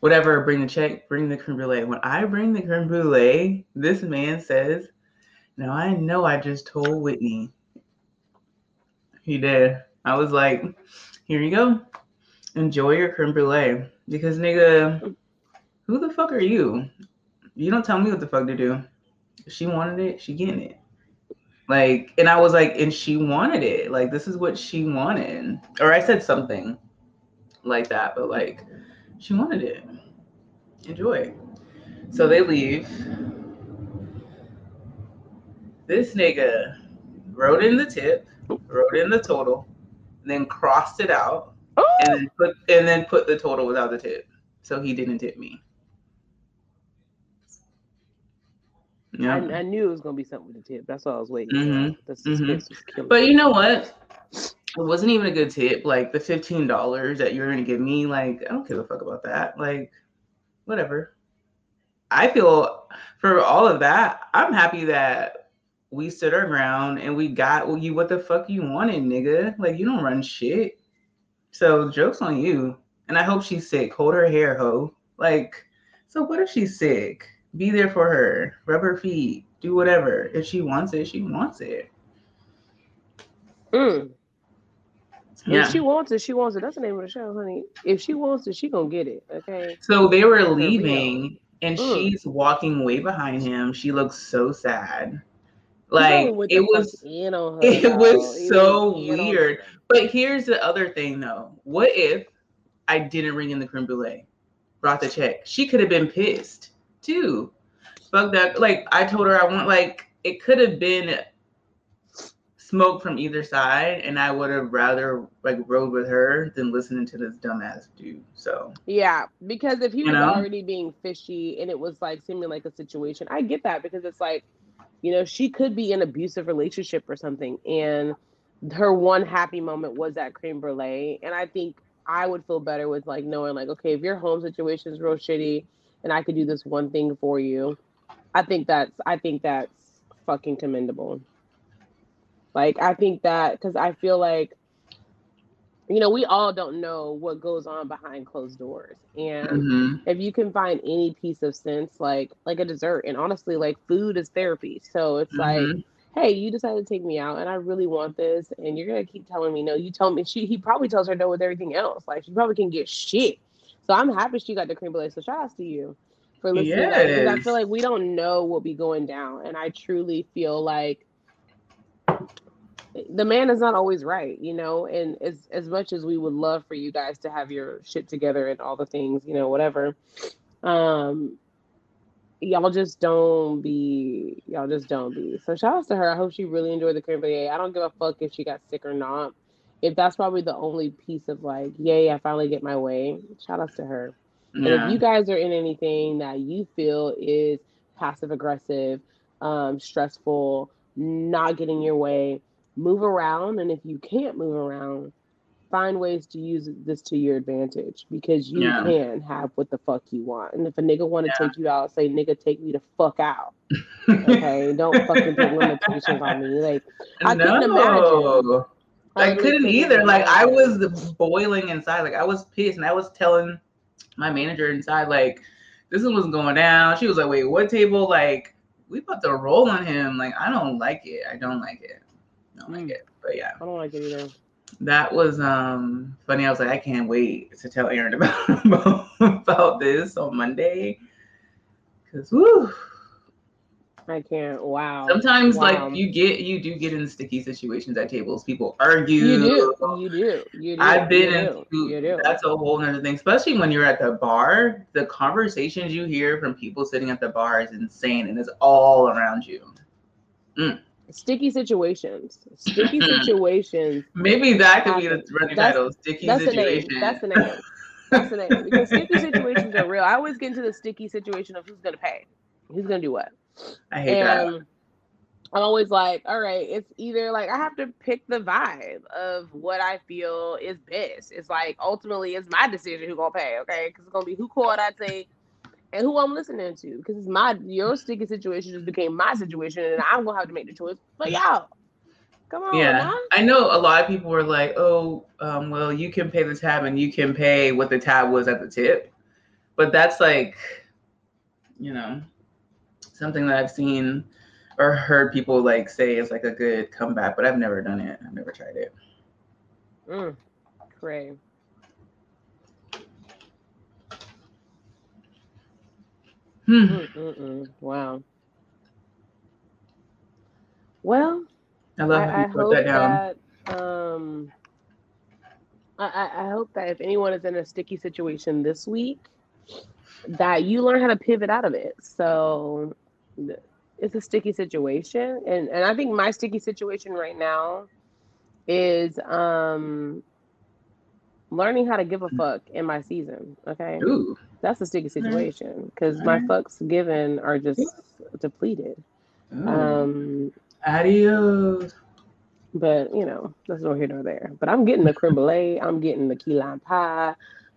whatever. Bring the check, bring the creme brulee. When I bring the creme brulee, this man says, "Now I know I just told Whitney." He did. I was like, "Here you go, enjoy your creme brulee," because nigga, who the fuck are you? You don't tell me what the fuck to do she wanted it, she getting it. Like, and I was like, and she wanted it. Like, this is what she wanted. Or I said something like that, but like, she wanted it. Enjoy. So they leave. This nigga wrote in the tip, wrote in the total, then crossed it out, oh. and then put and then put the total without the tip. So he didn't tip me. Yeah. I, I, knew it was gonna be something with the tip. That's all I was waiting. Mm-hmm. Mm-hmm. But you know what? It wasn't even a good tip. Like the fifteen dollars that you're gonna give me, like I don't give a fuck about that. Like, whatever. I feel for all of that, I'm happy that we stood our ground and we got you what the fuck you wanted, nigga. Like you don't run shit. So jokes on you. And I hope she's sick. Hold her hair, ho. Like, so what if she's sick? Be there for her. Rub her feet. Do whatever. If she wants it, she wants it. Mm. Yeah. If she wants it, she wants it. That's the name of the show, honey. If she wants it, she gonna get it. Okay. So they were leaving, and Mm. she's walking way behind him. She looks so sad. Like it was. on her, it was so weird. But here's the other thing, though. What if I didn't ring in the creme brulee, brought the check? She could have been pissed too. Fuck that. Like I told her, I want like it could have been smoke from either side, and I would have rather like rode with her than listening to this dumbass dude. So Yeah, because if he was know? already being fishy and it was like seeming like a situation, I get that because it's like, you know, she could be in an abusive relationship or something, and her one happy moment was that creme brulee, and I think I would feel better with like knowing like, okay, if your home situation is real shitty, and I could do this one thing for you, I think that's I think that's fucking commendable. Like I think that because I feel like you know, we all don't know what goes on behind closed doors. And mhm. if you can find any piece of sense, like like a dessert, and honestly, like food is therapy. So it's like, Mhm. hey, you decided to take me out, and I really want this, and you're gonna keep telling me no. You tell me she he probably tells her no with everything else. Like she probably can get shit. So I'm happy she got the creme brulee. So shout out to you for listening. because I feel like we don't know what be going down, and I truly feel like the man is not always right, you know, and as as much as we would love for you guys to have your shit together and all the things, you know, whatever. Um y'all just don't be y'all just don't be. So shout outs to her. I hope she really enjoyed the creme brulee. I don't give a fuck if she got sick or not. If that's probably the only piece of like, yay, I finally get my way. Shout outs to her. And Yeah. if you guys are in anything that you feel is passive aggressive, um, stressful, not getting your way, move around. And if you can't move around, find ways to use this to your advantage because you Yeah. can have what the fuck you want. And if a nigga want to Yeah. take you out, say nigga take me the fuck out. Okay, don't fucking put limitations on me. Like I no. I couldn't either. Like I was boiling inside. Like I was pissed, and I was telling my manager inside, like this is what's going down. She was like, "Wait, what table? Like we about to roll on him. Like I don't like it. I don't like it. I don't like Mm. it." But yeah, I don't like it either. that was um funny. I was like, I can't wait to tell Erin about about, about this on Monday. Cause woo, I can't. Wow. sometimes Wow. like you get you do get in sticky situations at tables. People argue. You do. You do. You do. I've been you into do. You do. that's a whole nother thing, especially when you're at the bar. The conversations you hear from people sitting at the bar is insane and it's all around you. Mm. Sticky situations. Sticky situations. Maybe that could be the running title, sticky That's the name. situation. That's the name. That's the name. Because sticky situations are real. I always get into the sticky situation of who's gonna pay, who's gonna do what, I hate that. I'm always like, all right, it's either like I have to pick the vibe of what I feel is best. It's like ultimately it's my decision who gonna pay, okay? Because it's gonna be who called I take and who I'm listening to. Because it's my your sticky situation just became my situation, and I'm gonna have to make the choice for y'all. Come on, Yeah. I know a lot of people were like, "Oh, um, well, you can pay the tab and you can pay what the tab was at the tip," but that's like, you know, something that I've seen or heard people like say is like a good comeback, but I've never done it. I've never tried it. Mm. Hmm. Mm-mm-mm. Wow. Well, I love I, how I you put hope that down. that um, I, I hope that if anyone is in a sticky situation this week, that you learn how to pivot out of it. So it's a sticky situation, and and I think my sticky situation right now is um learning how to give a fuck in my season. Okay, Ooh. that's a sticky situation because my fucks given are just depleted. Ooh. Um, Adios. But you know, that's no here nor there. But I'm getting the creme brulee. I'm getting the key lime pie.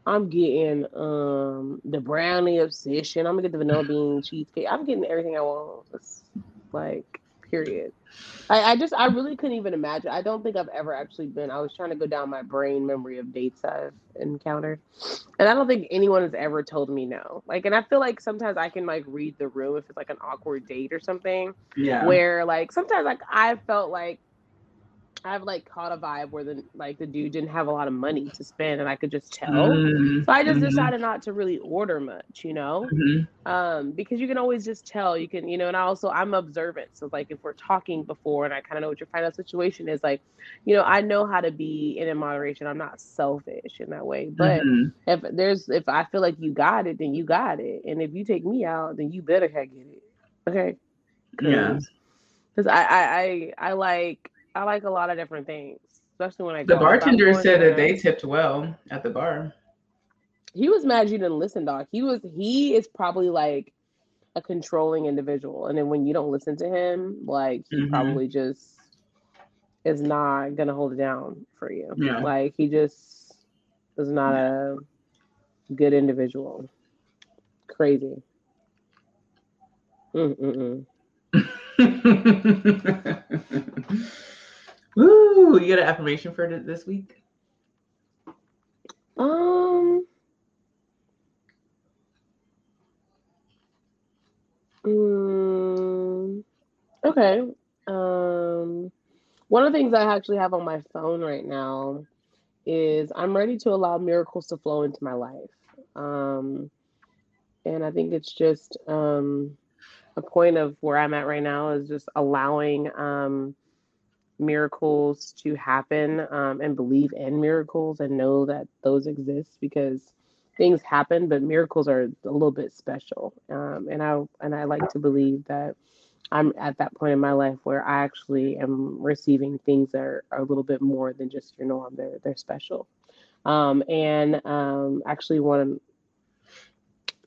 I'm getting um the brownie obsession. I'm gonna get the vanilla bean cheesecake. I'm getting everything I want. It's like Period. I, I just I really couldn't even imagine. I don't think I've ever actually been. I was trying to go down my brain memory of dates I've encountered, and I don't think anyone has ever told me no. Like, and I feel like sometimes I can like read the room if it's like an awkward date or something. Yeah. Where like sometimes like I felt like I've like caught a vibe where the like the dude didn't have a lot of money to spend, and I could just tell. Mhm, So I just mhm, decided not to really order much, you know, mhm. um, because you can always just tell. You can, you know, and I also I'm observant. So like if we're talking before, and I kind of know what your final situation is, like, you know, I know how to be in, in moderation. I'm not selfish in that way, but Mhm. if there's if I feel like you got it, then you got it, and if you take me out, then you better have get it, okay? Yeah. because I, I I I like I like a lot of different things, especially when I The go. If I'm bartender said that they tipped well at the bar. he was mad you didn't listen, dog. He was he is probably like a controlling individual, and then when you don't listen to him, like he Mhm. probably just is not gonna hold it down for you. Yeah. Like he just is not a good individual. Crazy. Mm-mm-mm. Woo! You got an affirmation for this week? Um. mm, okay. Um. One of the things I actually have on my phone right now is I'm ready to allow miracles to flow into my life. Um, and I think it's just um, a point of where I'm at right now is just allowing um, miracles to happen um, and believe in miracles and know that those exist because things happen, but miracles are a little bit special. Um, and I and I like to believe that I'm at that point in my life where I actually am receiving things that are, are a little bit more than just your norm. They're they're special. Um, and um, actually, one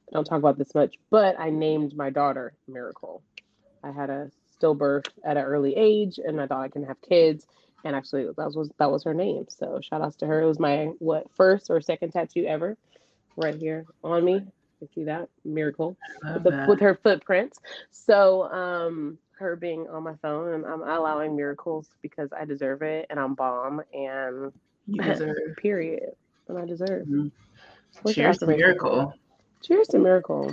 I don't talk about this much, but I named my daughter Miracle. I had a stillbirth at an early age, and I thought I can have kids. And actually, that was that was her name. So shout outs to her. It was my what first or second tattoo ever, right here on me. You see that miracle with, the, that. with her footprints. So um, her being on my phone, and I'm allowing miracles because I deserve it, and I'm bomb, and You deserve. period, and I deserve. Mhm. Your Cheers to miracle. Cheers to miracle.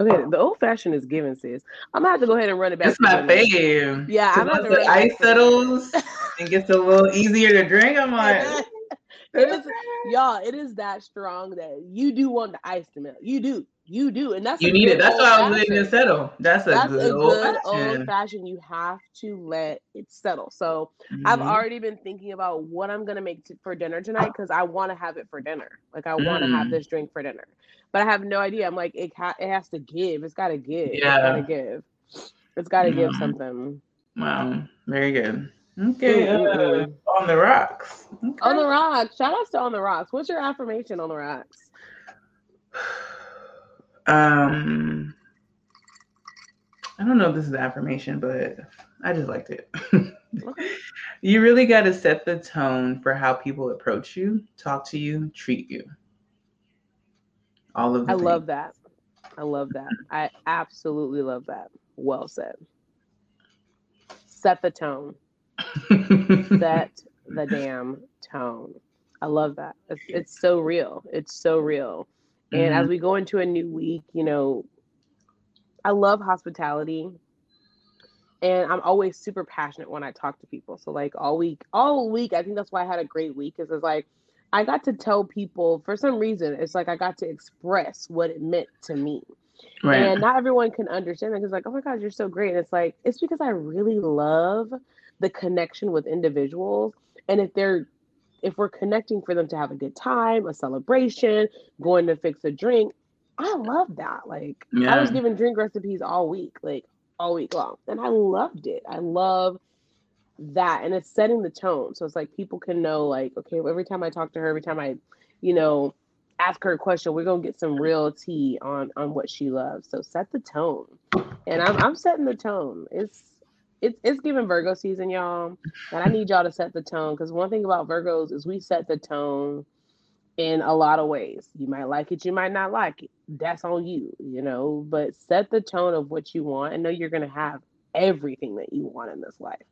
Okay, the old fashioned is given, sis. I'm gonna have to go ahead and run it back. It's my fave. Yeah, I'm gonna once have to the run it ice settles and gets a little easier to drink, I'm like, it is, y'all. It is that strong that you do want the ice to melt. You do, you do, and that's you need it. That's why I was letting it settle. That's a That's good a old good old fashioned. You have to let it settle. So I've Mhm. already been thinking about what I'm gonna make t- for dinner tonight because I want to have it for dinner. Like I want to have Mm. this drink for dinner, but I have no idea. I'm like it. Ha- it has to give. It's got to give. Yeah. It's got to give. It's got to give Mhm. something. Wow, very good. Okay, Mm, mm, uh, mm. on the rocks. Okay. On the rocks. Shout outs to on the rocks. What's your affirmation on the rocks? Um, I don't know if this is affirmation, but I just liked it. Okay. you really got to set the tone for how people approach you, talk to you, treat you. All of the I love that. I love that. I absolutely love that. Well said. Set the tone. Set the damn tone. I love that. It's, it's so real. It's so real. And Mm-hmm. as we go into a new week, you know, I love hospitality. And I'm always super passionate when I talk to people. So like all week, all week, I think that's why I had a great week. Is it's like I got to tell people for some reason, it's like I got to express what it meant to me. right. And not everyone can understand that because like, oh my God, you're so great. And it's like, it's because I really love the connection with individuals. And if they're if we're connecting for them to have a good time, a celebration, going to fix a drink, I love that. Like I was Yeah. given drink recipes all week, like all week long. And I loved it. I love that. And it's setting the tone. So it's like people can know, like, okay, well, every time I talk to her, every time I, you know, ask her a question, we're gonna get some real tea on on what she loves. So set the tone. And I'm I'm setting the tone. It's it's it's giving Virgo season, y'all. And I need y'all to set the tone because one thing about Virgos is we set the tone in a lot of ways. You might like it, you might not like it. That's on you, you know, but set the tone of what you want and know you're going to have everything that you want in this life.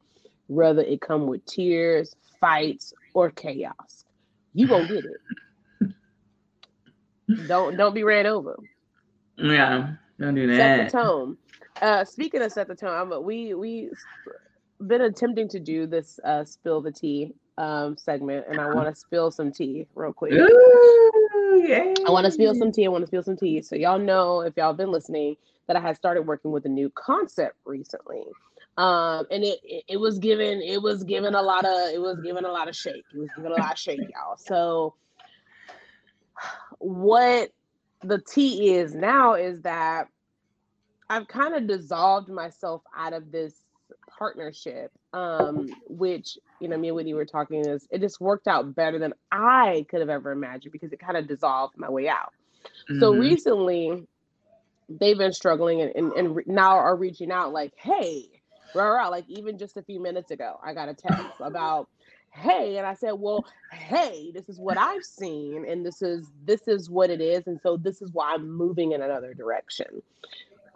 Whether it come with tears, fights, or chaos. You to get it. don't don't be ran over. Yeah, don't do that. Set the tone. Uh speaking of set the tone, we we been attempting to do this uh spill the tea um segment and I want to spill some tea real quick. Ooh, yeah. I want to spill some tea. I want to spill some tea. So y'all know if y'all been listening that I had started working with a new concept recently. Um, and it, it it was given it was given a lot of it was given a lot of shake. It was given a lot of shake, y'all. So what the tea is now is that I've kind of dissolved myself out of this partnership, um, which you know, me and Whitney were talking is it just worked out better than I could have ever imagined because it kind of dissolved my way out. So Mhm. recently, they've been struggling and, and, and re- now are reaching out like, hey, rah, rah, like even just a few minutes ago, I got a text about, hey, and I said, well, hey, this is what I've seen, and this is this is what it is, and so this is why I'm moving in another direction.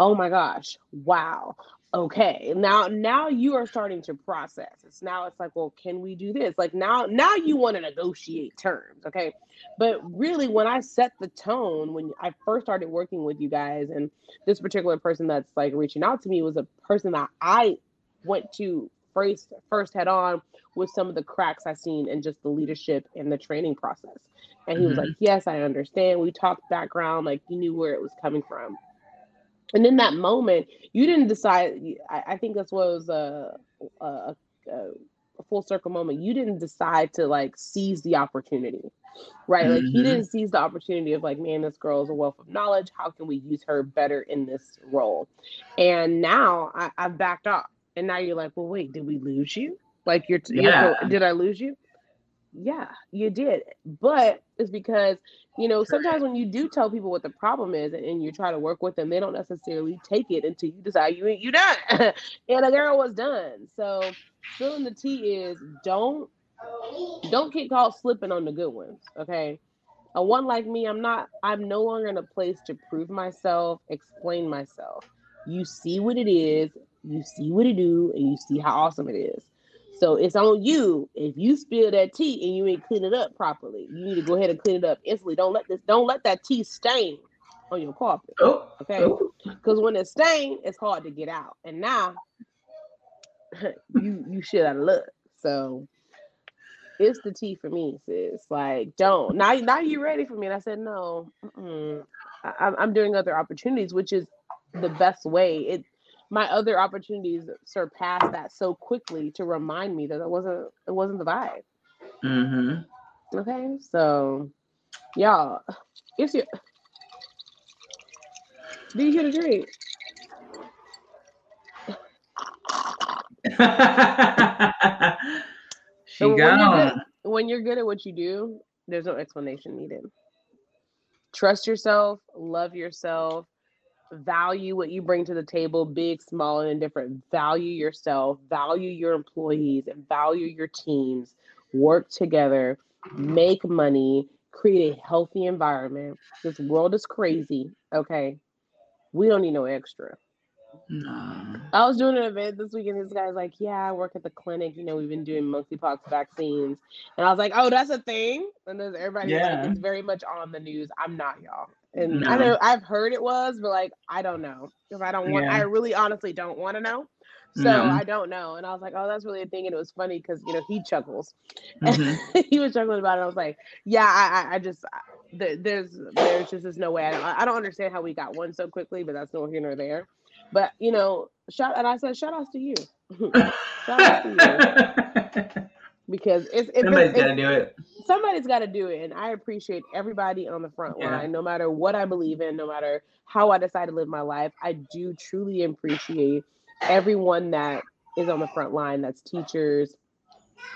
Oh my gosh, wow. Okay, now now you are starting to process. It's now it's like, well, can we do this? Like now now you want to negotiate terms, okay? But really, when I set the tone, when I first started working with you guys, and this particular person that's like reaching out to me was a person that I went to first first head on with some of the cracks I seen in just the leadership and the training process. And he was Mhm. like, Yes, I understand. We talked background, like you knew where it was coming from. And in that moment, you didn't decide. I, I think that's what was a, a, a, a full circle moment. You didn't decide to like seize the opportunity, right? Like he Mhm. didn't seize the opportunity of like, man, this girl is a wealth of knowledge. How can we use her better in this role? And now I, I've backed off. And now you're like, well, wait, did we lose you? Like you're, you're Yeah. did I lose you? Yeah, you did. But it's because, you know, sometimes when you do tell people what the problem is and, and you try to work with them, they don't necessarily take it until you decide you ain't you done. and the girl was done. So filling the tea is don't don't get caught slipping on the good ones. Okay. A one like me, I'm not, I'm no longer in a place to prove myself, explain myself. You see what it is, you see what it do, and you see how awesome it is. So it's on you. If you spill that tea and you ain't clean it up properly, you need to go ahead and clean it up instantly. Don't let this, don't let that tea stain on your carpet. Oh, Okay. oh. Because when it's stained, it's hard to get out. And now you you shit out of luck. So it's the tea for me, sis. Like, don't now. Now you ready for me? And I said, no. mm-mm. I, I'm- I'm doing other opportunities, which is the best way. It my other opportunities surpassed that so quickly to remind me that it wasn't it wasn't the vibe. Mhm. Okay, so y'all, it's your. Do you get a drink? she you're gone. when you're good at what you do, there's no explanation needed. Trust yourself, love yourself, value what you bring to the table, big, small, and indifferent. Value yourself, value your employees, and value your teams. Work together, make money, create a healthy environment. This world is crazy. Okay. We don't need no extra. No. I was doing an event this week, and this guy's like, "Yeah, I work at the clinic. You know, we've been doing monkeypox vaccines." And I was like, "Oh, that's a thing." And then everybody Yeah. like, "It's very much on the news." I'm not, y'all. And I know I've heard it was, but like, I don't know because I don't want. Yeah. I really, honestly, don't want to know. So No. I don't know. And I was like, "Oh, that's really a thing." And it was funny because you know he chuckles. Mhm. he was chuckling about it. I was like, "Yeah, I, I, I just." I- There's, there's just there's no way. I don't, I don't understand how we got one so quickly, but that's no here nor there. But you know, shout and I said, shout outs to you. shout outs to you because it's if Somebody's it's, got to do it. somebody's got to do it, and I appreciate everybody on the front Yeah. line, no matter what I believe in, no matter how I decide to live my life. I do truly appreciate everyone that is on the front line. That's teachers,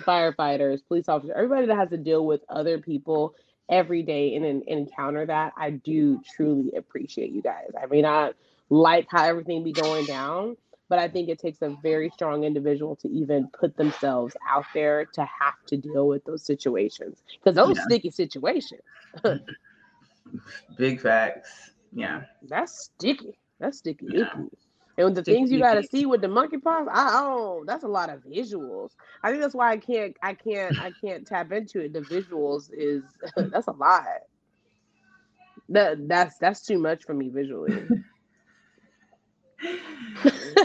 firefighters, police officers, everybody that has to deal with other people every day and, and encounter that. I do truly appreciate you guys. I may not like how everything be going down, but I think it takes a very strong individual to even put themselves out there to have to deal with those situations because those Yeah. sticky situations. Big facts. Yeah. That's sticky. That's sticky. Yeah. icky. And with the things you got to see with the monkeypox, I don't. That's a lot of visuals. I think that's why I can't. I can't. I can't tap into it. The visuals is that's a lot. That that's that's too much for me visually.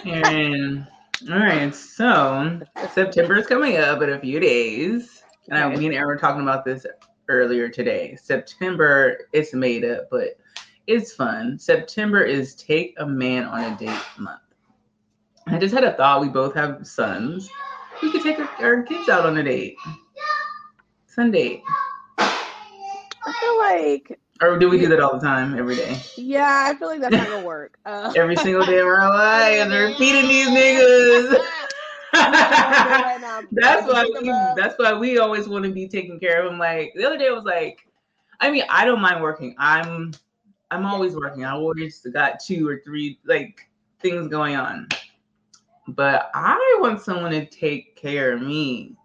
and all right, so September is coming up in a few days. And I, me and Erin were talking about this earlier today. September is made up, but it's fun. September is take a man on a date month. I just had a thought. We both have sons. We could take our, our kids out on a date. Sunday. I feel like Or do we do that all the time, every day? yeah. I feel like that's not gonna work. Uh, Every single day of our lives. Feeding these niggas. now. that's why we, that's why we always want to be taking care of them. Like the other day I was like, I mean, I don't mind working. I'm I'm always working. I always got two or three like things going on. But I want someone to take care of me.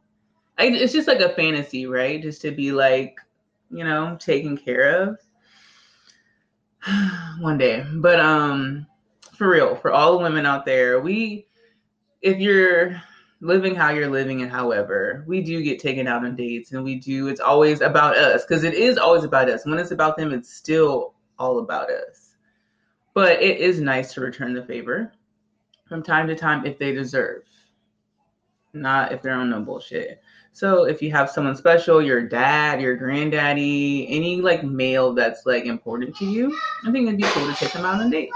I, it's just like a fantasy, right? Just to be like, you know, taken care of one day. But um for real, for all the women out there, we if you're living how you're living and however we do get taken out on dates and we do it's always about us because it is always about us when it's about them it's still all about us but it is nice to return the favor from time to time if they deserve not if they're on no bullshit so if you have someone special your dad your granddaddy any like male that's like important to you i think it'd be cool to take them out on a date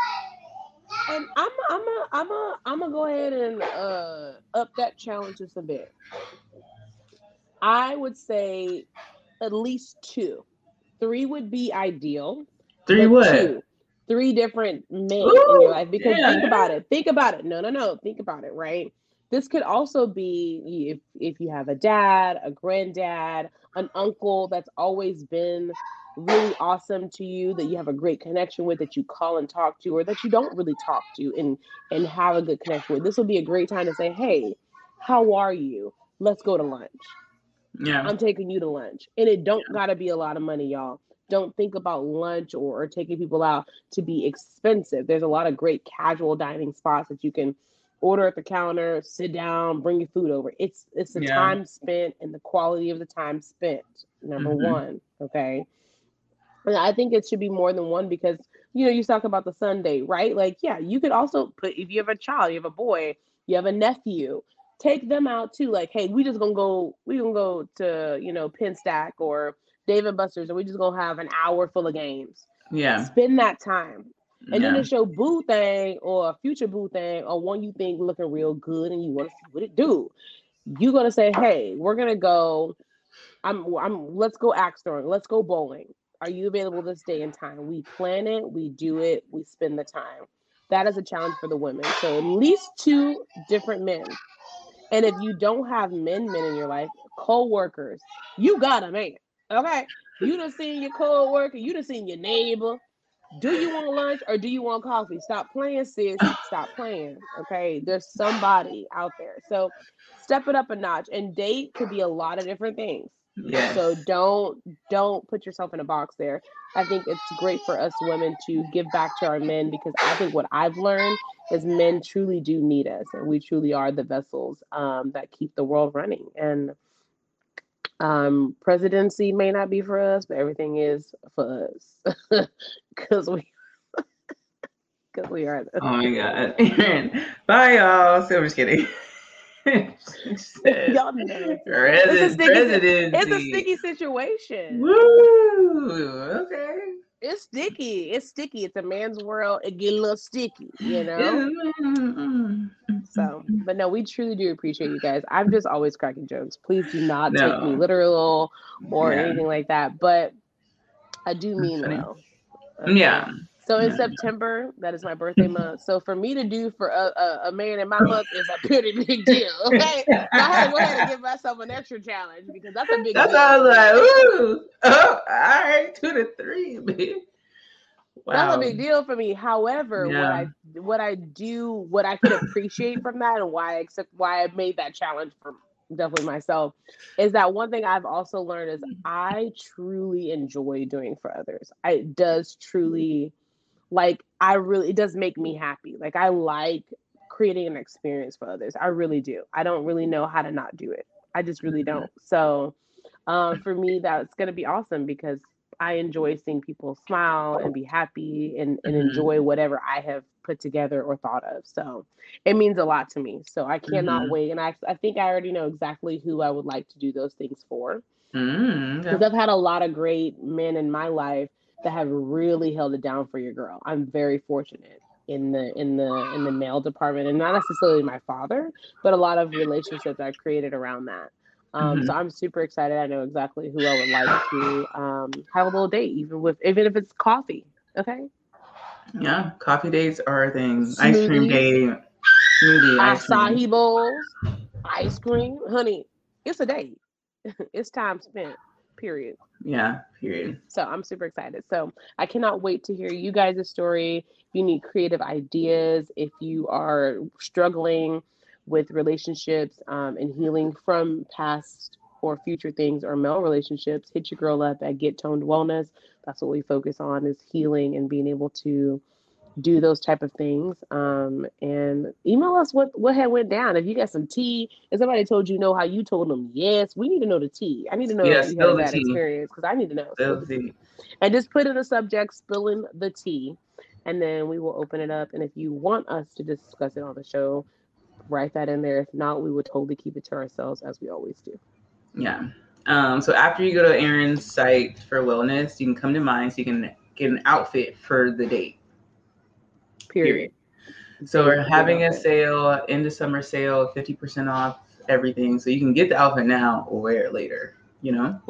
And I'm I'm a I'm a I'm gonna go ahead and uh up that challenge just a bit. I would say at least two. Three would be ideal. Three what two. Three different men in your life. Because yeah, think about it. Think about it. No, no, no. Think about it, right? This could also be if if you have a dad, a granddad, an uncle that's always been really awesome to you that you have a great connection with that you call and talk to or that you don't really talk to and and have a good connection with. This would be a great time to say, "Hey, how are you? Let's go to lunch." yeah I'm taking you to lunch. And it don't gotta be a lot of money, y'all. Don't think about lunch or, or taking people out to be expensive. There's a lot of great casual dining spots that you can order at the counter, sit down, bring your food over. It's it's the Yeah. time spent and the quality of the time spent. Number Mhm. one. Okay. And I think it should be more than one because you know, you talk about the Sunday, right? Like, yeah, you could also put if you have a child, you have a boy, you have a nephew, take them out too. Like, hey, we just gonna go, we gonna go to, you know, Pinstack or Dave and Buster's, and we just gonna have an hour full of games. yeah Spend that time. And then yeah. to show boo thing or a future boo thing or one you think looking real good and you want to see what it do, You're gonna say, hey, we're gonna go. I'm I'm let's go axe throwing, let's go bowling. Are you available this day and time? We plan it, we do it, we spend the time. That is a challenge for the women. So at least two different men. And if you don't have men men in your life, co-workers, you got a man. Okay. You done seen your co-worker, you done seen your neighbor. Do you want lunch or do you want coffee? Stop playing, sis. Stop playing. Okay. There's somebody out there. So step it up a notch. And date could be a lot of different things. Yes. So don't don't put yourself in a box there. I think it's great for us women to give back to our men because I think what I've learned is men truly do need us and we truly are the vessels um, that keep the world running. And um, presidency may not be for us, but everything is for us because we because we are. The, Oh my god. Bye y'all. So I'm just kidding. Y'all know a- it's a sticky- presidency. It's a sticky situation. Woo! Okay. It's sticky. It's sticky. It's a man's world. It get a little sticky, you mm-hmm. know. So, mm-hmm. but no, we truly do appreciate you guys. I'm just always cracking jokes. Please do not take me literal or Yeah. anything like that. But I do mean well. Yeah. So in. September, that is my birthday month. So for me to do for a, a, a man in my month is a pretty big deal. Okay, so I had to go ahead and give myself an extra challenge because that's a big. That's deal. I was like, ooh, oh, all right, two to three, baby. That's a big deal for me. However, Yeah. what I what I do, what I could appreciate from that, and why I accept why I made that challenge for definitely myself, is that one thing I've also learned is I truly enjoy doing for others. I, it does mm-hmm. truly, like I really, it does make me happy. Like I like creating an experience for others. I really do. I don't really know how to not do it. I just really don't. So, um, for me, that's gonna be awesome because I enjoy seeing people smile and be happy and, and Mhm. enjoy whatever I have put together or thought of. So it means a lot to me. So I cannot Mhm. wait. And I, I think I already know exactly who I would like to do those things for. Mm, Because. I've had a lot of great men in my life that have really held it down for your girl. I'm very fortunate in the in the in the male department and not necessarily my father, but a lot of relationships I've created around that. Um, so I'm super excited. I know exactly who I would like to um, have a little date, even with even if it's coffee. Okay. Yeah, coffee dates are a thing. Ice cream Smoothies. date, smoothie, cream. Bowls, ice cream, honey. It's a date. it's time spent. Period. Yeah, period. So I'm super excited. So I cannot wait to hear you guys' story. If you need creative ideas, if you are struggling with relationships um, and healing from past or future things or male relationships, hit your girl up at Get Toned Wellness. That's what we focus on is healing and being able to do those type of things. Um, and email us what what had went down. If you got some tea, if somebody told you know how you told them, yes, we need to know the tea. I need to know Yeah, you had the that tea. experience because I need to know. Spill the tea. And just put in the subject spilling the tea, and then we will open it up. And if you want us to discuss it on the show, write that in there. If not, we would totally keep it to ourselves as we always do. Yeah. Um, so after you go to Erin's site for wellness, you can come to mine so you can get an outfit for the date. Period. So we're having a sale, end of summer sale, 50% off everything. So you can get the outfit now or wear it later, you know?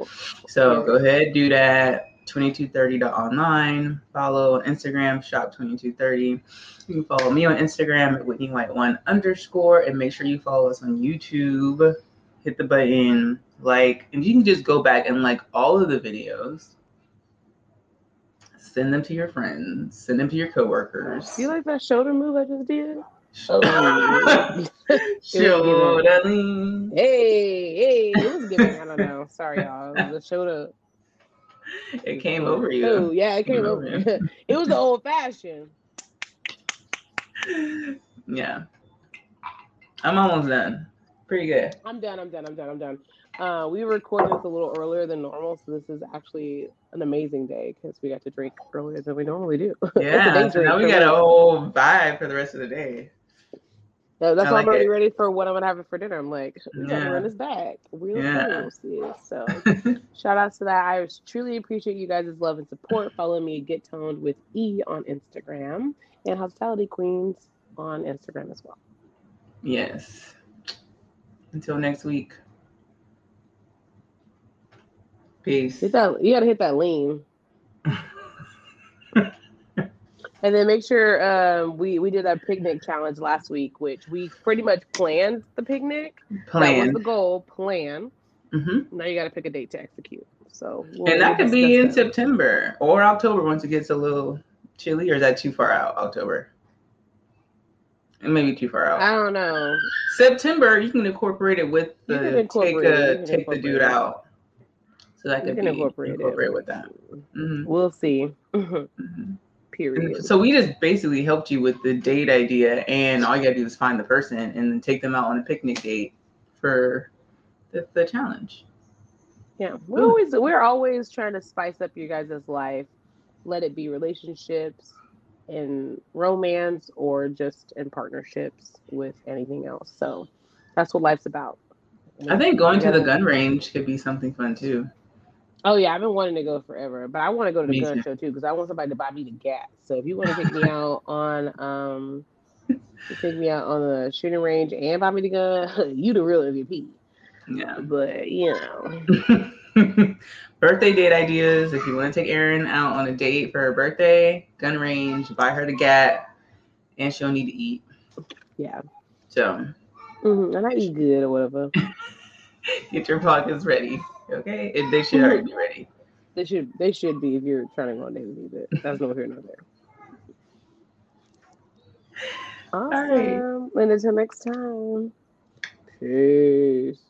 So go ahead, do that. 2230.online. Follow on Instagram, shop 2230. You can follow me on Instagram at Whitney White one underscore and make sure you follow us on YouTube. Hit the button, like, and you can just go back and like all of the videos. Send them to your friends, send them to your coworkers. Do You like that shoulder move I just did? Shoulder lean. Hey, hey, it was giving. I don't know. Sorry, y'all. The shoulder. It came over you. Oh, yeah, it came Came over. over it was the old fashioned. Yeah. I'm almost done. Pretty good. I'm done. I'm done. I'm done. I'm done. Uh, we recorded this a little earlier than normal, so this is actually an amazing day because we got to drink earlier than we normally do. Yeah. So now we got a whole vibe for the rest of the day. That's I why like I'm already it. ready for what I'm gonna have for dinner. I'm like, we gotta Yeah. run this back. Real Yeah. cool. So shout out to that. I truly appreciate you guys' love and support. Follow me, Get Toned with E on Instagram and Hospitality Queens on Instagram as well. yes. Until next week. Peace. Hit that, you gotta hit that lean. And then make sure um, we we did that picnic challenge last week, which we pretty much planned the picnic. That was Plan. the goal. Plan. hmm Now you got to pick a date to execute. So we'll- And that could be in that. September or October once it gets a little chilly, or is that too far out? October. It may be too far out. I don't know. September, you can incorporate it with the take incorporate it, you a take the dude it. out. So that could can be incorporate, incorporate it. with that. hmm We'll see. hmm Period. So we just basically helped you with the date idea, and all you gotta do is find the person and then take them out on a picnic date for the, the challenge. Yeah, we're always we're always trying to spice up your guys' life. Let it be relationships, in romance, or just in partnerships with anything else. So that's what life's about. I think going to the gun range could be something fun too. Oh yeah, I've been wanting to go forever, but I want to go to the gun show too because I want somebody to buy me the gas. So if you want to take me out on um, take me out on the shooting range and buy me the gun, you the real MVP. Yeah. But you know, birthday date ideas. If you want to take Erin out on a date for her birthday, gun range, buy her the gat, and she'll need to eat. yeah, So Mm-hmm. and I eat good or whatever. get your pockets ready. Okay? If they should already be ready. They should they should be if you're trying to go on date with me, but that's no here nor there. Awesome. right. And until next time. Peace.